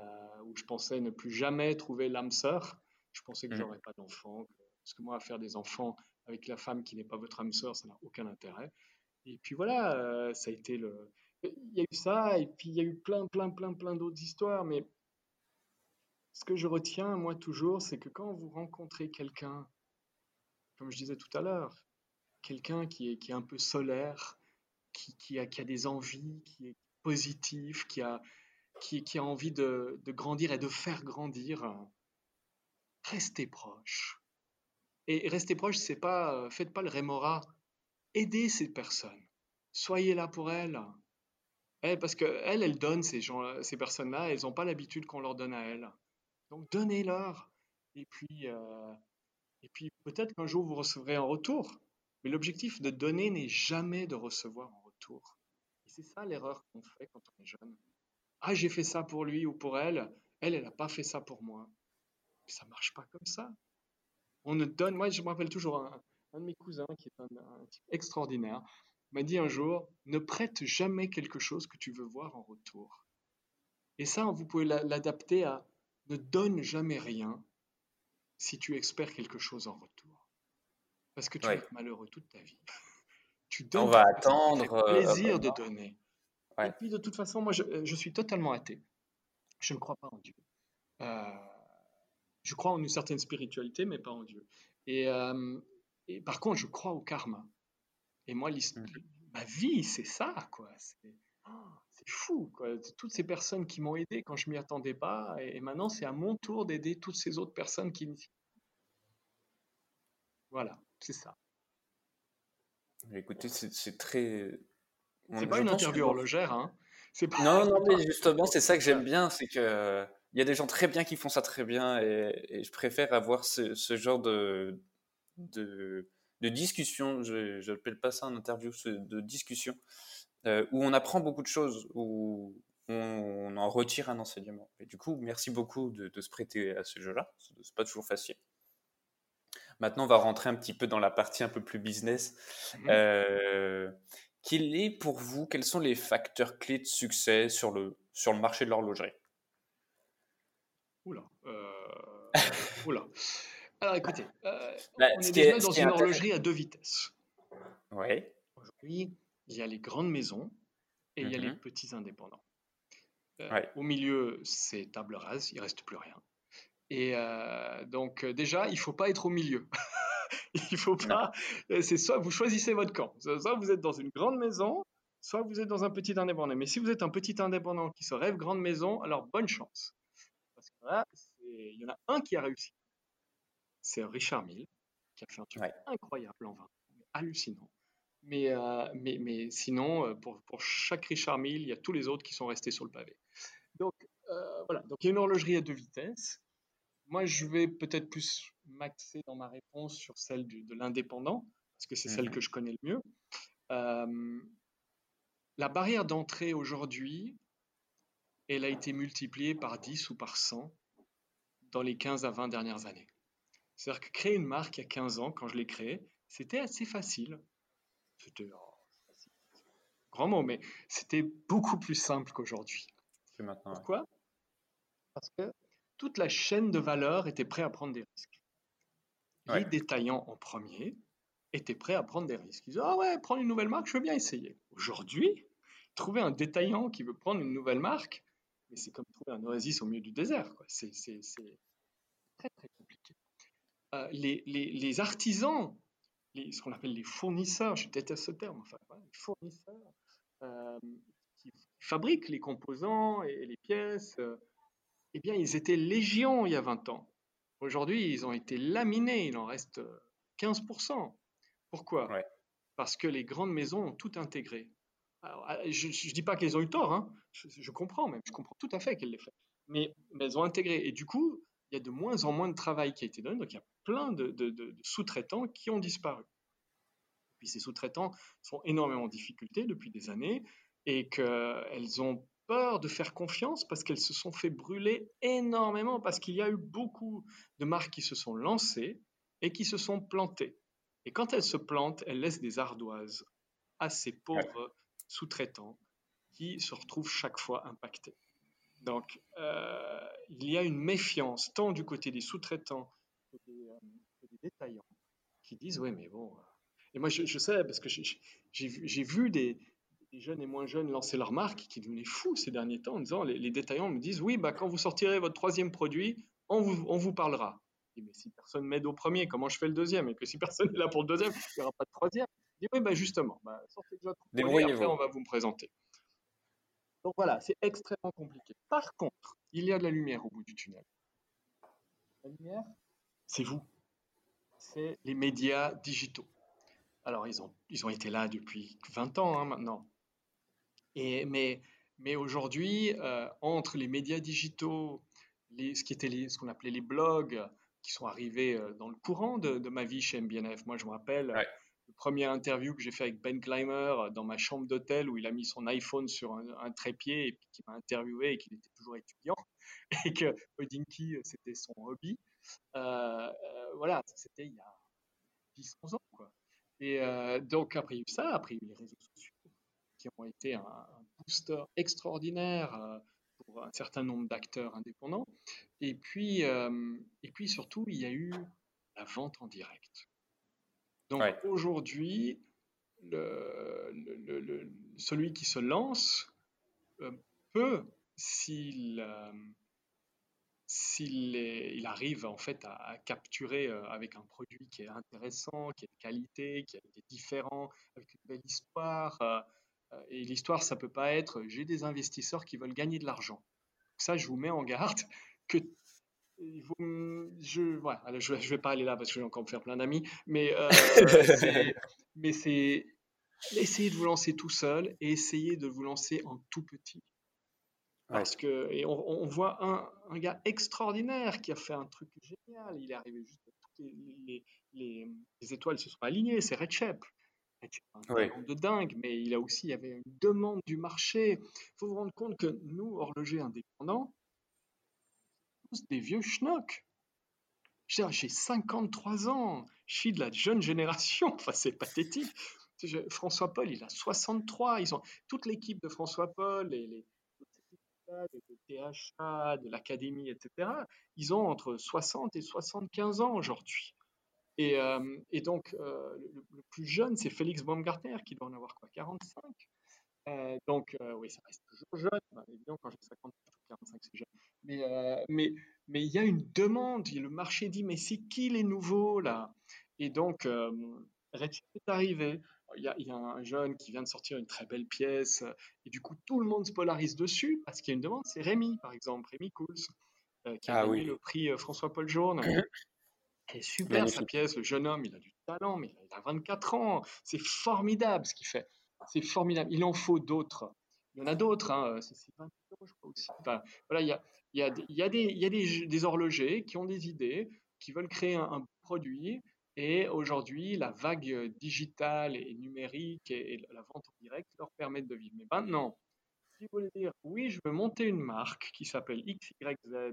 où je pensais ne plus jamais trouver l'âme sœur. Je pensais que mmh. j'aurais pas d'enfant, parce que moi, faire des enfants avec la femme qui n'est pas votre âme sœur, ça n'a aucun intérêt. Et puis voilà, ça a été le. Il y a eu ça, et puis il y a eu plein, plein, plein, plein d'autres histoires, mais ce que je retiens, moi, toujours, c'est que quand vous rencontrez quelqu'un, comme je disais tout à l'heure, quelqu'un qui est, qui un peu solaire, qui, qui, a, qui a des envies, qui est positif, qui a, qui, a envie de, de grandir et de faire grandir, restez proche. Et restez proche, c'est pas, faites pas le rémora, aidez ces personnes, soyez là pour elles. Eh, parce que elles, elles donnent ces gens, ces personnes-là, elles n'ont pas l'habitude qu'on leur donne à elles. Donc donnez-leur. Et puis, euh, et puis peut-être qu'un jour vous recevrez en retour. Mais l'objectif de donner n'est jamais de recevoir en retour. Et c'est ça l'erreur qu'on fait quand on est jeune. Ah, j'ai fait ça pour lui ou pour elle. Elle, elle n'a pas fait ça pour moi. Mais ça marche pas comme ça. On ne donne. Moi, je me rappelle toujours un, de mes cousins qui est un, type extraordinaire m'a dit un jour ne prête jamais quelque chose que tu veux voir en retour. Et ça, vous pouvez l'adapter à ne donne jamais rien si tu espères quelque chose en retour. Parce que tu vas être malheureux toute ta vie. tu donnes On va attendre. Euh, plaisir de donner. Et puis de toute façon, moi, je, suis totalement athée. Je ne crois pas en Dieu. Euh, je crois en une certaine spiritualité, mais pas en Dieu. Et, euh, par contre, je crois au karma. Et moi, mmh. ma vie, c'est ça, quoi. C'est fou, quoi. Toutes ces personnes qui m'ont aidé quand je m'y attendais pas, et, maintenant, c'est à mon tour d'aider toutes ces autres personnes qui. Voilà, c'est ça. Écoutez, c'est très. C'est pas une interview horlogère, hein. Non, non, mais justement, c'est ça que j'aime bien, c'est que il y a des gens très bien qui font ça très bien, et, je préfère avoir ce, genre de, de, de discussion. Je n'appelle pas ça un interview, de discussion, euh, où on apprend beaucoup de choses, où on, en retire un enseignement. Et du coup, merci beaucoup de, se prêter à ce jeu-là. C'est pas toujours facile. Maintenant, on va rentrer un petit peu dans la partie un peu plus business. Mmh euh, quel est pour vous, quels sont les facteurs clés de succès sur le, sur le marché de l'horlogerie? Oula. Euh... Oula. Alors écoutez, euh, bah, on est, déjà dans une horlogerie à deux vitesses. Oui. Aujourd'hui, il y a les grandes maisons et il y a les mhm. petits indépendants. Euh, au milieu, c'est table rase, il reste plus rien. Et euh, donc déjà, il faut pas être au milieu. il faut pas. C'est soit vous choisissez votre camp, soit vous êtes dans une grande maison, soit vous êtes dans un petit indépendant. Mais si vous êtes un petit indépendant qui se rêve grande maison, alors bonne chance. Parce que là, il y en a un qui a réussi. C'est Richard Mille, qui a fait un truc incroyable en vin, hallucinant. Mais, euh, mais, mais sinon, euh, pour, pour, chaque Richard Mille, il y a tous les autres qui sont restés sur le pavé. Donc, euh, voilà. Donc, il y a une horlogerie à deux vitesses. Moi, je vais peut-être plus m'axer dans ma réponse sur celle de l'indépendant, parce que c'est celle mhm. que je connais le mieux. la barrière d'entrée aujourd'hui, elle a été multipliée par 10 ou par 100 dans les 15 à 20 dernières années. C'est-à-dire que créer une marque il y a 15 ans, quand je l'ai créée, c'était assez facile. C'était oh, grand mot, mais c'était beaucoup plus simple qu'aujourd'hui. Pourquoi? Parce que toute la chaîne de valeur était prête à prendre des risques. Les détaillants en premier étaient prêts à prendre des risques. Ils disaient Ah ouais, prendre une nouvelle marque, je veux bien essayer. Aujourd'hui, trouver un détaillant qui veut prendre une nouvelle marque, mais c'est comme trouver un oasis au milieu du désert. C'est très très compliqué. Euh, les, les, les, artisans ce qu'on appelle les fournisseurs, je déteste ce terme, enfin, les fournisseurs euh, qui fabriquent les composants et les pièces, euh, eh bien, ils étaient légion il y a 20 ans. Aujourd'hui, ils ont été laminés, il en reste 15%. Pourquoi? Parce que les grandes maisons ont tout intégré. Ah, je ne dis pas qu'elles ont eu tort, hein. je, comprends même, je comprends tout à fait qu'elles l'aient fait. Mais, mais, elles ont intégré. Et du coup, il y a de moins en moins de travail qui a été donné, donc il y a plein de, sous-traitants qui ont disparu. Puis ces sous-traitants sont énormément en difficulté depuis des années et qu'elles ont peur de faire confiance parce qu'elles se sont fait brûler énormément, parce qu'il y a eu beaucoup de marques qui se sont lancées et qui se sont plantées. Et quand elles se plantent, elles laissent des ardoises à ces pauvres sous-traitants qui se retrouvent chaque fois impactés. Donc, euh, il y a une méfiance tant du côté des sous-traitants que des, euh, détaillants qui disent Oui, mais bon. Euh. Et moi, je, sais, parce que j'ai vu des, les jeunes et moins jeunes lançaient leur marque, qui devenaient fous ces derniers temps en disant les, détaillants me disent oui, bah, quand vous sortirez votre troisième produit, on vous, on vous parlera. mais si personne m'aide au premier, comment je fais le deuxième? Et que si personne n'est là pour le deuxième, il n'y aura pas de troisième. Je dis oui, bah justement, bah, sortez déjà après on va vous me présenter. Donc voilà, c'est extrêmement compliqué. Par contre, il y a de la lumière au bout du tunnel. La lumière, c'est vous. C'est les médias digitaux. Alors, ils ont, ils ont été là depuis 20 ans hein, maintenant. Et, mais mais aujourd'hui, euh, entre les médias digitaux, les, ce qui était les, ce qu'on appelait les blogs, qui sont arrivés euh, dans le courant de, de ma vie chez MBNF. Moi, je me rappelle, le premier interview que j'ai fait avec Ben Clymer euh, dans ma chambre d'hôtel où il a mis son iPhone sur un, trépied et qui m'a interviewé et qu'il était toujours étudiant et que Hodinky, euh, c'était son hobby. Euh, voilà, c'était il y a 10-11 ans. Quoi. Et donc, après, il y a eu ça, après, il y a eu les réseaux sociaux qui ont été un, booster extraordinaire pour un certain nombre d'acteurs indépendants. Et puis, et puis, surtout, il y a eu la vente en direct. Donc aujourd'hui, celui qui se lance euh, peut, s'il euh, il arrive en fait à, capturer euh, avec un produit qui est intéressant, qui est de qualité, qui est différent, avec une belle histoire. et l'histoire, ça peut pas être j'ai des investisseurs qui veulent gagner de l'argent. Ça, je vous mets en garde que je, voilà, je, je vais pas aller là parce que je vais encore me faire plein d'amis, mais, euh, mais c'est essayer de vous lancer tout seul et essayer de vous lancer en tout petit. Parce que, et on, voit un, un, gars extraordinaire qui a fait un truc génial. Il est arrivé juste, les, les, les, étoiles se sont alignées, c'est Red Shep. Un talent de dingue, mais il a aussi, il y avait une demande du marché. Il faut vous rendre compte que nous, horlogers indépendants, des vieux schnocks. J'ai 53 ans, je suis de la jeune génération, enfin c'est pathétique. François Paul, il a 63, ils ont toute l'équipe de François Paul, les, THA, de l'Académie, etc., ils ont entre 60 et 75 ans aujourd'hui. Et, euh, donc, euh, le, plus jeune, c'est Félix Baumgartner, qui doit en avoir quoi, 45 euh, Donc, oui, ça reste toujours jeune. Évidemment, quand j'ai 50, 45, c'est jeune. Mais, euh, mais, mais il y a une demande. Le marché dit, mais c'est qui les nouveaux là? Et donc, euh, Redshift est arrivé. Il y, a, il y, a, un jeune qui vient de sortir une très belle pièce, et du coup, tout le monde se polarise dessus parce qu'il y a une demande. C'est Rémi, par exemple, Rémi Cools, euh, qui a ah, gagné le prix François-Paul Jaune. Elle est super sa pièce, le jeune homme, il a du talent, mais il a 24 ans. C'est formidable ce qu'il fait. C'est formidable. Il en faut d'autres. Il y en a d'autres, hein. c'est je crois aussi. voilà, il y a, des, horlogers qui ont des idées, qui veulent créer un, produit. Et aujourd'hui, la vague digitale et numérique et, la vente en direct leur permettent de vivre. Mais maintenant, si vous voulez dire, oui, je veux monter une marque qui s'appelle XYZ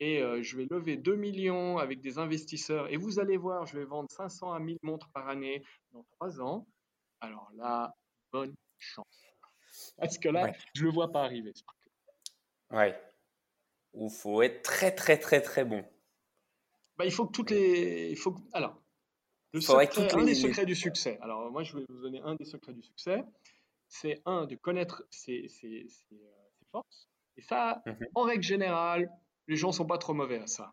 et euh, je vais lever 2 millions avec des investisseurs et vous allez voir, je vais vendre 500 à 1000 montres par année dans 3 ans. Alors là, bonne chance. Parce que là, je ne le vois pas arriver. Ouais. Il faut être très, très, très, très bon. Bah, il faut que toutes les. Il faut... Alors, le secret, un des secrets du succès. Alors, moi, je vais vous donner un des secrets du succès. C'est un, de connaître ses, ses, ses, euh, forces. Et ça, mhm. en règle générale, les gens ne sont pas trop mauvais à ça.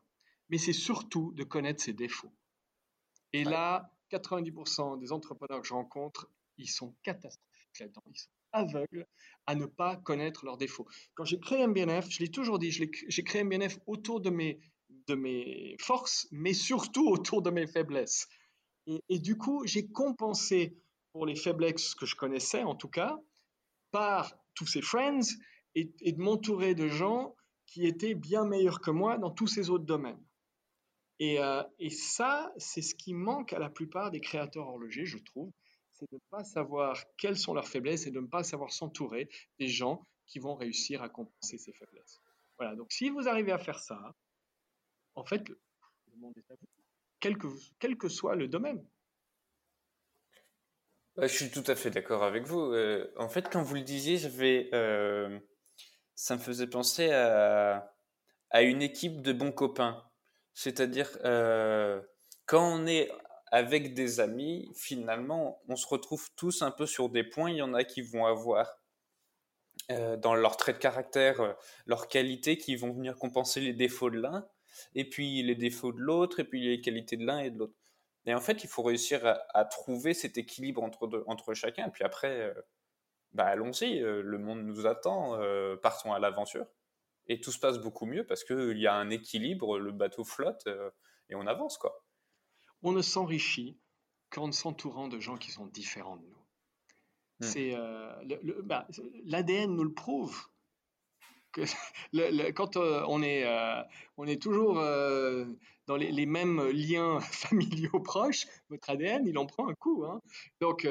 Mais c'est surtout de connaître ses défauts. Et là, 90% des entrepreneurs que je rencontre, ils sont catastrophiques Ils sont aveugles à ne pas connaître leurs défauts. Quand j'ai créé MBNF, je l'ai toujours dit, j'ai créé MBNF autour de mes, forces, mais surtout autour de mes faiblesses. Et, du coup, j'ai compensé pour les faiblesses que je connaissais, en tout cas, par tous ces friends et, de m'entourer de gens qui étaient bien meilleurs que moi dans tous ces autres domaines. Et, euh, et ça, c'est ce qui manque à la plupart des créateurs horlogers, je trouve c'est de ne pas savoir quelles sont leurs faiblesses et de ne pas savoir s'entourer des gens qui vont réussir à compenser ces faiblesses. Voilà, donc si vous arrivez à faire ça, en fait, le monde est à vous, quel que, quel que soit le domaine. Je suis tout à fait d'accord avec vous. Euh, en fait, quand vous le disiez, euh, ça me faisait penser à, à, une équipe de bons copains. C'est-à-dire, euh, quand on est avec des amis, finalement, on se retrouve tous un peu sur des points. Il y en a qui vont avoir euh, dans leur trait de caractère, euh, leurs qualités qui vont venir compenser les défauts de l'un, et puis les défauts de l'autre, et puis les qualités de l'un et de l'autre. Et en fait, il faut réussir à, trouver cet équilibre entre, entre chacun. Et puis après, euh, bah, allons-y, le monde nous attend, partons à l'aventure. Et tout se passe beaucoup mieux parce qu'il y a un équilibre, le bateau flotte et on avance. quoi. On ne s'enrichit qu'en s'entourant de gens qui sont différents de nous. Hmm. C'est euh, bah, l'ADN nous le prouve. Que quand euh, on est euh, on est toujours dans les, mêmes liens familiaux proches, votre ADN il en prend un coup. Hein. Donc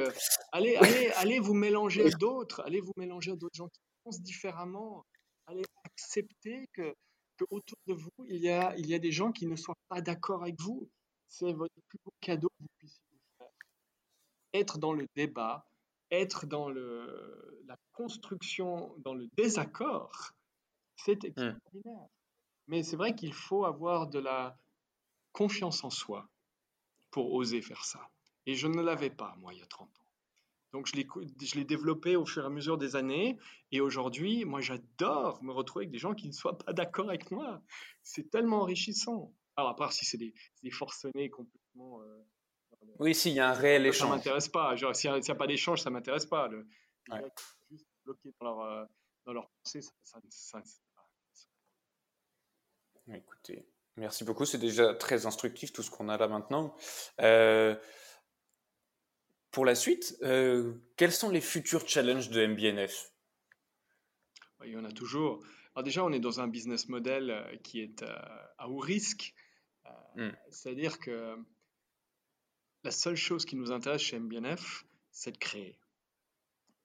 allez allez allez vous mélanger à d'autres, allez vous mélanger à d'autres gens qui pensent différemment. Allez accepter que, que, autour de vous il y a il y a des gens qui ne soient pas d'accord avec vous. C'est votre plus beau cadeau que vous puissiez faire. Être dans le débat, être dans le, la construction, dans le désaccord, c'est mmh. extraordinaire. Mais c'est vrai qu'il faut avoir de la confiance en soi pour oser faire ça. Et je ne l'avais pas, moi, il y a 30 ans. Donc, je l'ai développé au fur et à mesure des années. Et aujourd'hui, moi, j'adore me retrouver avec des gens qui ne soient pas d'accord avec moi. C'est tellement enrichissant. Alors, à part si c'est des, des, forcenés complètement euh, oui, s'il y a un réel échange. Ça m'intéresse pas. s'il n'y a, pas d'échange, ça m'intéresse pas. Le, Juste bloqué dans leur, euh, dans leur pensée, ça, ça, Écoutez, merci beaucoup. C'est déjà très instructif tout ce qu'on a là maintenant. Euh, pour la suite, euh, quels sont les futurs challenges de MBNF Il y en a toujours. Alors déjà, on est dans un business model qui est à haut risque. Hmm. C'est-à-dire que la seule chose qui nous intéresse chez MBNF, c'est de créer.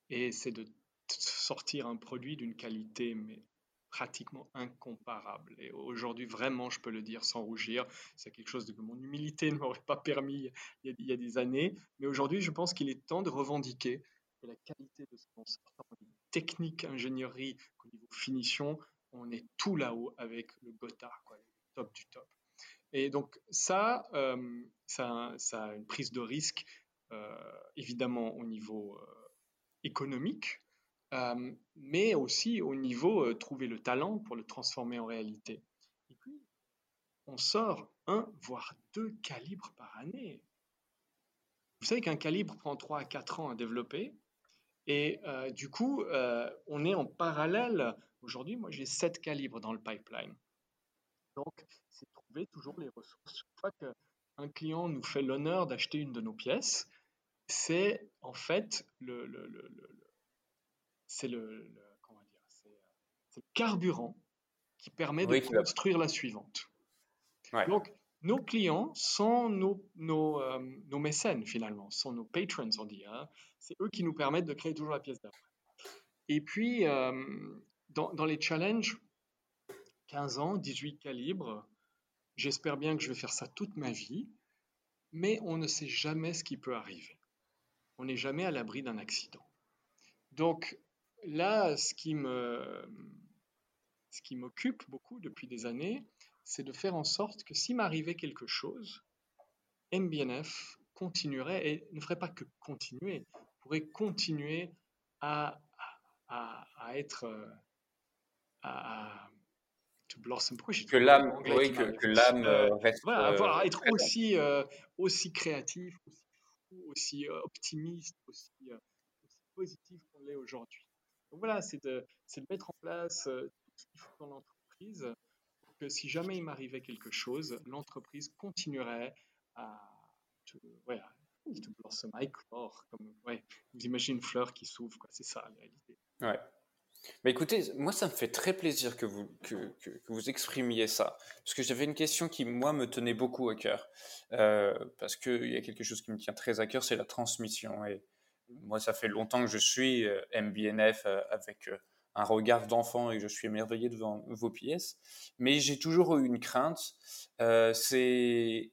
Et c'est de sortir un produit d'une qualité mais pratiquement incomparable. Et aujourd'hui, vraiment, je peux le dire sans rougir, c'est quelque chose que mon humilité ne m'aurait pas permis il y, a, des années. Mais aujourd'hui, je pense qu'il est temps de revendiquer que la qualité de ce qu'on sort, technique, ingénierie, au niveau finition, on est tout là-haut avec le quoi, le top du top. Et donc ça, euh, ça, ça, a une prise de risque, euh, évidemment au niveau euh, économique, mais aussi au niveau trouver le talent pour le transformer en réalité. Et puis, on sort un, voire deux calibres par année. Vous savez qu'un calibre prend 3 à 4 ans à développer. Et du coup, on est en parallèle. Aujourd'hui, moi, j'ai 7 calibres dans le pipeline. Donc, toujours les ressources. Chaque fois qu'un client nous fait l'honneur d'acheter une de nos pièces, c'est en fait le, le, le, c'est le, comment dire, c'est, le carburant qui permet de construire la suivante. Donc, nos clients sont nos, nos, euh, nos, mécènes finalement, sont nos patrons, on dit. Hein. C'est eux qui nous permettent de créer toujours la pièce d'après. Et puis, euh, dans, dans, les challenges, 15 ans, 18 calibres, J'espère bien que je vais faire ça toute ma vie, mais on ne sait jamais ce qui peut arriver. On n'est jamais à l'abri d'un accident. Donc là, ce qui me, ce qui m'occupe beaucoup depuis des années, c'est de faire en sorte que s'il m'arrivait quelque chose, MBNF continuerait et ne ferait pas que continuer, pourrait continuer à, à, à être à, que l'âme, oui, que, l'âme euh, euh, reste. Voilà, euh, être aussi, aussi créatif, aussi fou, aussi optimiste, aussi, positif qu'on l'est aujourd'hui. Donc voilà, c'est de, de, mettre en place tout ce qu'il faut dans l'entreprise pour que si jamais il m'arrivait quelque chose, l'entreprise continuerait à. ouais, te blossom, comme, ouais, vous imaginez une fleur qui s'ouvre, c'est ça la réalité. Ouais. Mais écoutez, moi, ça me fait très plaisir que vous, que, que, vous exprimiez ça. Parce que j'avais une question qui, moi, me tenait beaucoup à cœur. Euh, parce qu'il y a quelque chose qui me tient très à cœur, c'est la transmission. Et moi, ça fait longtemps que je suis euh, MBNF euh, avec un regard d'enfant et je suis émerveillé devant vos pièces. Mais j'ai toujours eu une crainte. c'est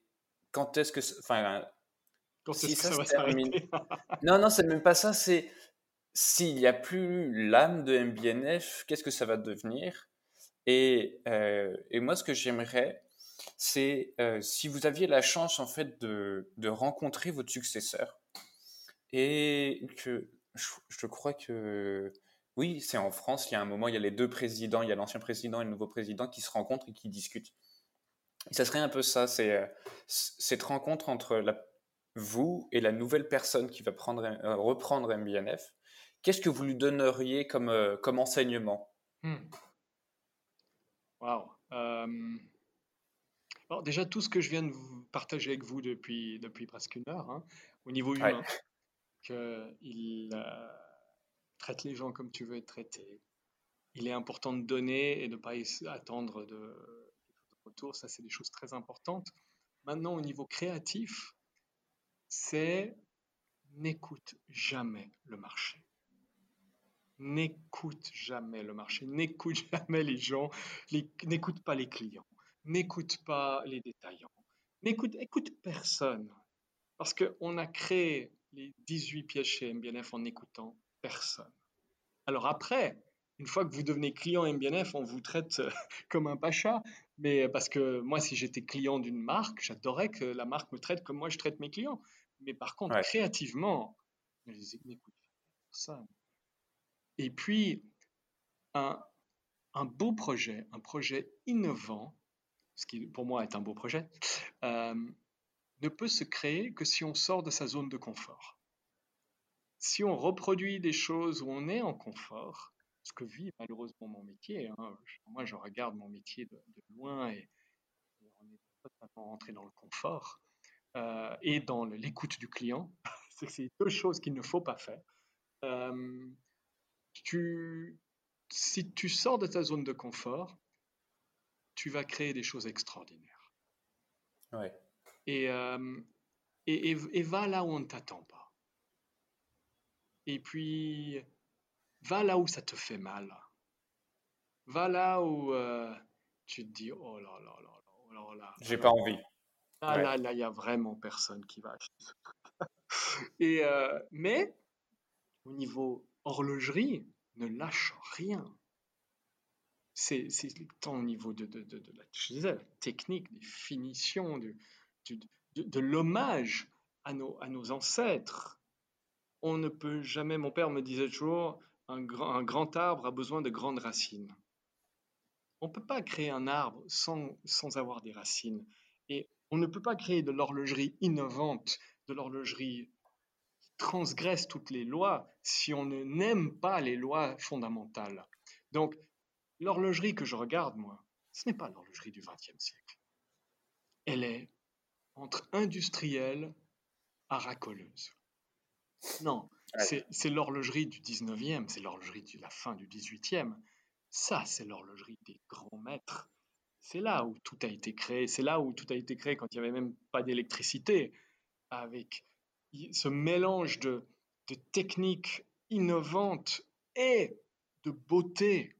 quand est-ce que. Enfin, quand si ça, ça, se termine. non, non, c'est même pas ça. C'est s'il n'y a plus l'âme de MBNF, qu'est-ce que ça va devenir? Et, euh, et, moi, ce que j'aimerais, c'est si vous aviez la chance en fait de, rencontrer votre successeur et que je, crois que oui, c'est en France, il y a un moment, il y a les deux présidents, il y a l'ancien président et le nouveau président qui se rencontrent et qui discutent. ça serait un peu ça, c'est cette rencontre entre vous et la nouvelle personne qui va prendre, reprendre MBNF. Qu'est-ce que vous lui donneriez comme, comme enseignement? Hmm. Waouh alors déjà, tout ce que je viens de vous partager avec vous depuis, depuis presque une heure, hein, au niveau humain, qu'il euh, traite les gens comme tu veux être traité. Il est important de donner et de ne pas attendre de, retour. Ça, c'est des choses très importantes. Maintenant, au niveau créatif, c'est n'écoute jamais le marché. N'écoute jamais le marché, n'écoute jamais les gens, n'écoute pas les clients n'écoute pas les détaillants, n'écoute écoute personne. Parce qu'on a créé les 18 pièces chez MBNF en n'écoutant personne. Alors après, une fois que vous devenez client MBNF, on vous traite euh, comme un pacha. Mais parce que moi, si j'étais client d'une marque, j'adorerais que la marque me traite comme moi je traite mes clients. Mais par contre, créativement, n'écoute personne. Et puis, un, beau projet, un projet innovant, ce qui pour moi est un beau projet, euh, ne peut se créer que si on sort de sa zone de confort. Si on reproduit des choses où on est en confort, ce que vit malheureusement mon métier, hein, moi je regarde mon métier de, loin et, on est totalement rentré dans le confort euh, et dans l'écoute du client. C'est deux choses qu'il ne faut pas faire. Euh, tu, si tu sors de ta zone de confort, tu vas créer des choses extraordinaires. Ouais. Et, euh, et, et, va là où on ne t'attend pas. Et puis, va là où ça te fait mal. Va là où euh, tu te dis, oh là là là là, oh là, J'ai pas envie. Là, là, là, il n'y a vraiment personne qui va acheter ce truc. et, euh, mais, au niveau horlogerie, ne lâche rien c'est tant au niveau de, la, technique, des finitions, de, l'hommage à nos, à nos ancêtres. On ne peut jamais, mon père me disait toujours, un grand, un grand arbre a besoin de grandes racines. On ne peut pas créer un arbre sans, sans avoir des racines. Et on ne peut pas créer de l'horlogerie innovante, de l'horlogerie transgresse toutes les lois si on ne n'aime pas les lois fondamentales. Donc, L'horlogerie que je regarde, moi, ce n'est pas l'horlogerie du XXe siècle. Elle est entre industrielle à racoleuse. Non, c'est l'horlogerie du 19e, c'est l'horlogerie de la fin du 18e. Ça, c'est l'horlogerie des grands maîtres. C'est là où tout a été créé. C'est là où tout a été créé quand il n'y avait même pas d'électricité, avec ce mélange de, techniques innovantes et de beauté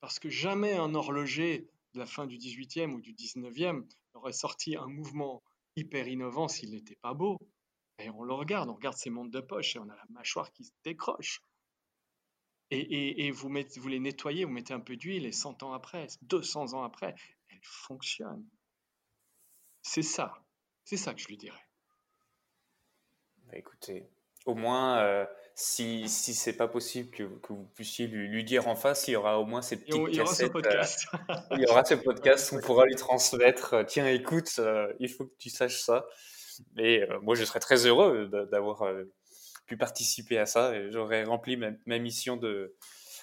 parce que jamais un horloger de la fin du 18e ou du 19e n'aurait sorti un mouvement hyper innovant s'il n'était pas beau. Et on le regarde, on regarde ses montres de poche et on a la mâchoire qui se décroche. Et, vous, vous les nettoyez, vous mettez un peu d'huile et 100 ans après, 200 ans après, elles fonctionnent. C'est ça, c'est ça que je lui dirais. Bah, écoutez, au moins, euh, si, si c'est pas possible que, que vous puissiez lui, lui, dire en face, il y aura au moins ces petites il y aura Ce podcast. Euh, il y aura ce podcast, on pourra lui transmettre. Euh, tiens, écoute, il faut que tu saches ça. Et moi, je serais très heureux d'avoir pu participer à ça. et J'aurais rempli ma, ma, mission de,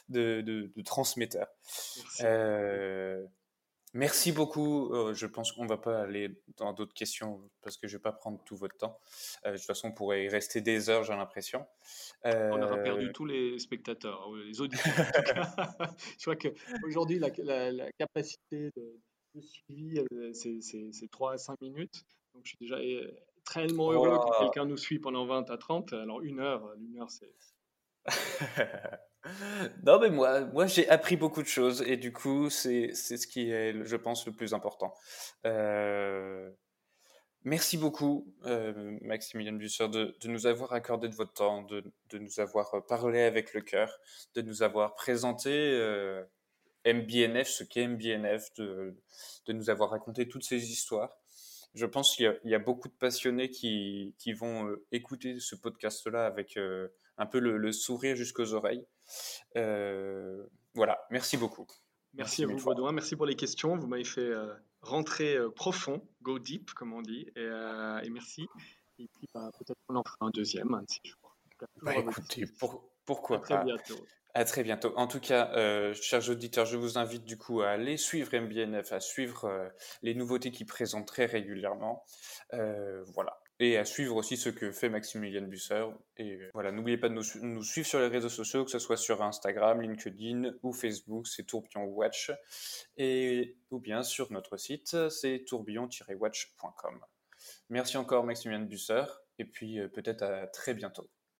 de, de, de transmetteur. Merci beaucoup. Euh, je pense qu'on ne va pas aller dans d'autres questions parce que je ne vais pas prendre tout votre temps. Euh, de toute façon, on pourrait y rester des heures, j'ai l'impression. On aura perdu euh, tous les spectateurs, les auditeurs. je crois qu'aujourd'hui, la, la, la, capacité de, suivi, c'est 3 à 5 minutes. Donc, je suis déjà très heureux que quelqu'un nous suit pendant 20 à 30. Alors, une heure, une heure c'est non, mais moi, moi j'ai appris beaucoup de choses et du coup, c'est ce qui est, je pense, le plus important. Euh, merci beaucoup, euh, Maximilien Busser, de, de, nous avoir accordé de votre temps, de, de, nous avoir parlé avec le cœur, de nous avoir présenté euh, MBNF, ce qu'est MBNF, de, de, nous avoir raconté toutes ces histoires. Je pense qu'il y, a beaucoup de passionnés qui, qui vont euh, écouter ce podcast-là avec un peu le, sourire jusqu'aux oreilles. Euh, voilà, merci beaucoup. Merci, à vous, Baudouin. Merci pour les questions. Vous m'avez fait rentrer profond, go deep, comme on dit. Et, et merci. Et puis, bah, peut-être qu'on en fera un deuxième, un de ces jours. Bah, écoutez, pourquoi pas à très bientôt. En tout cas, euh, chers auditeurs, je vous invite du coup à aller suivre MBNF, à suivre euh, les nouveautés qu'il présente très régulièrement. Euh, voilà. Et à suivre aussi ce que fait Maximilian Busser. Et voilà, n'oubliez pas de nous, suivre sur les réseaux sociaux, que ce soit sur Instagram, LinkedIn ou Facebook, c'est Tourbillon Watch. Et, ou bien sur notre site, c'est tourbillon-watch.com. Merci encore Maximilian Busser, et puis peut-être à très bientôt.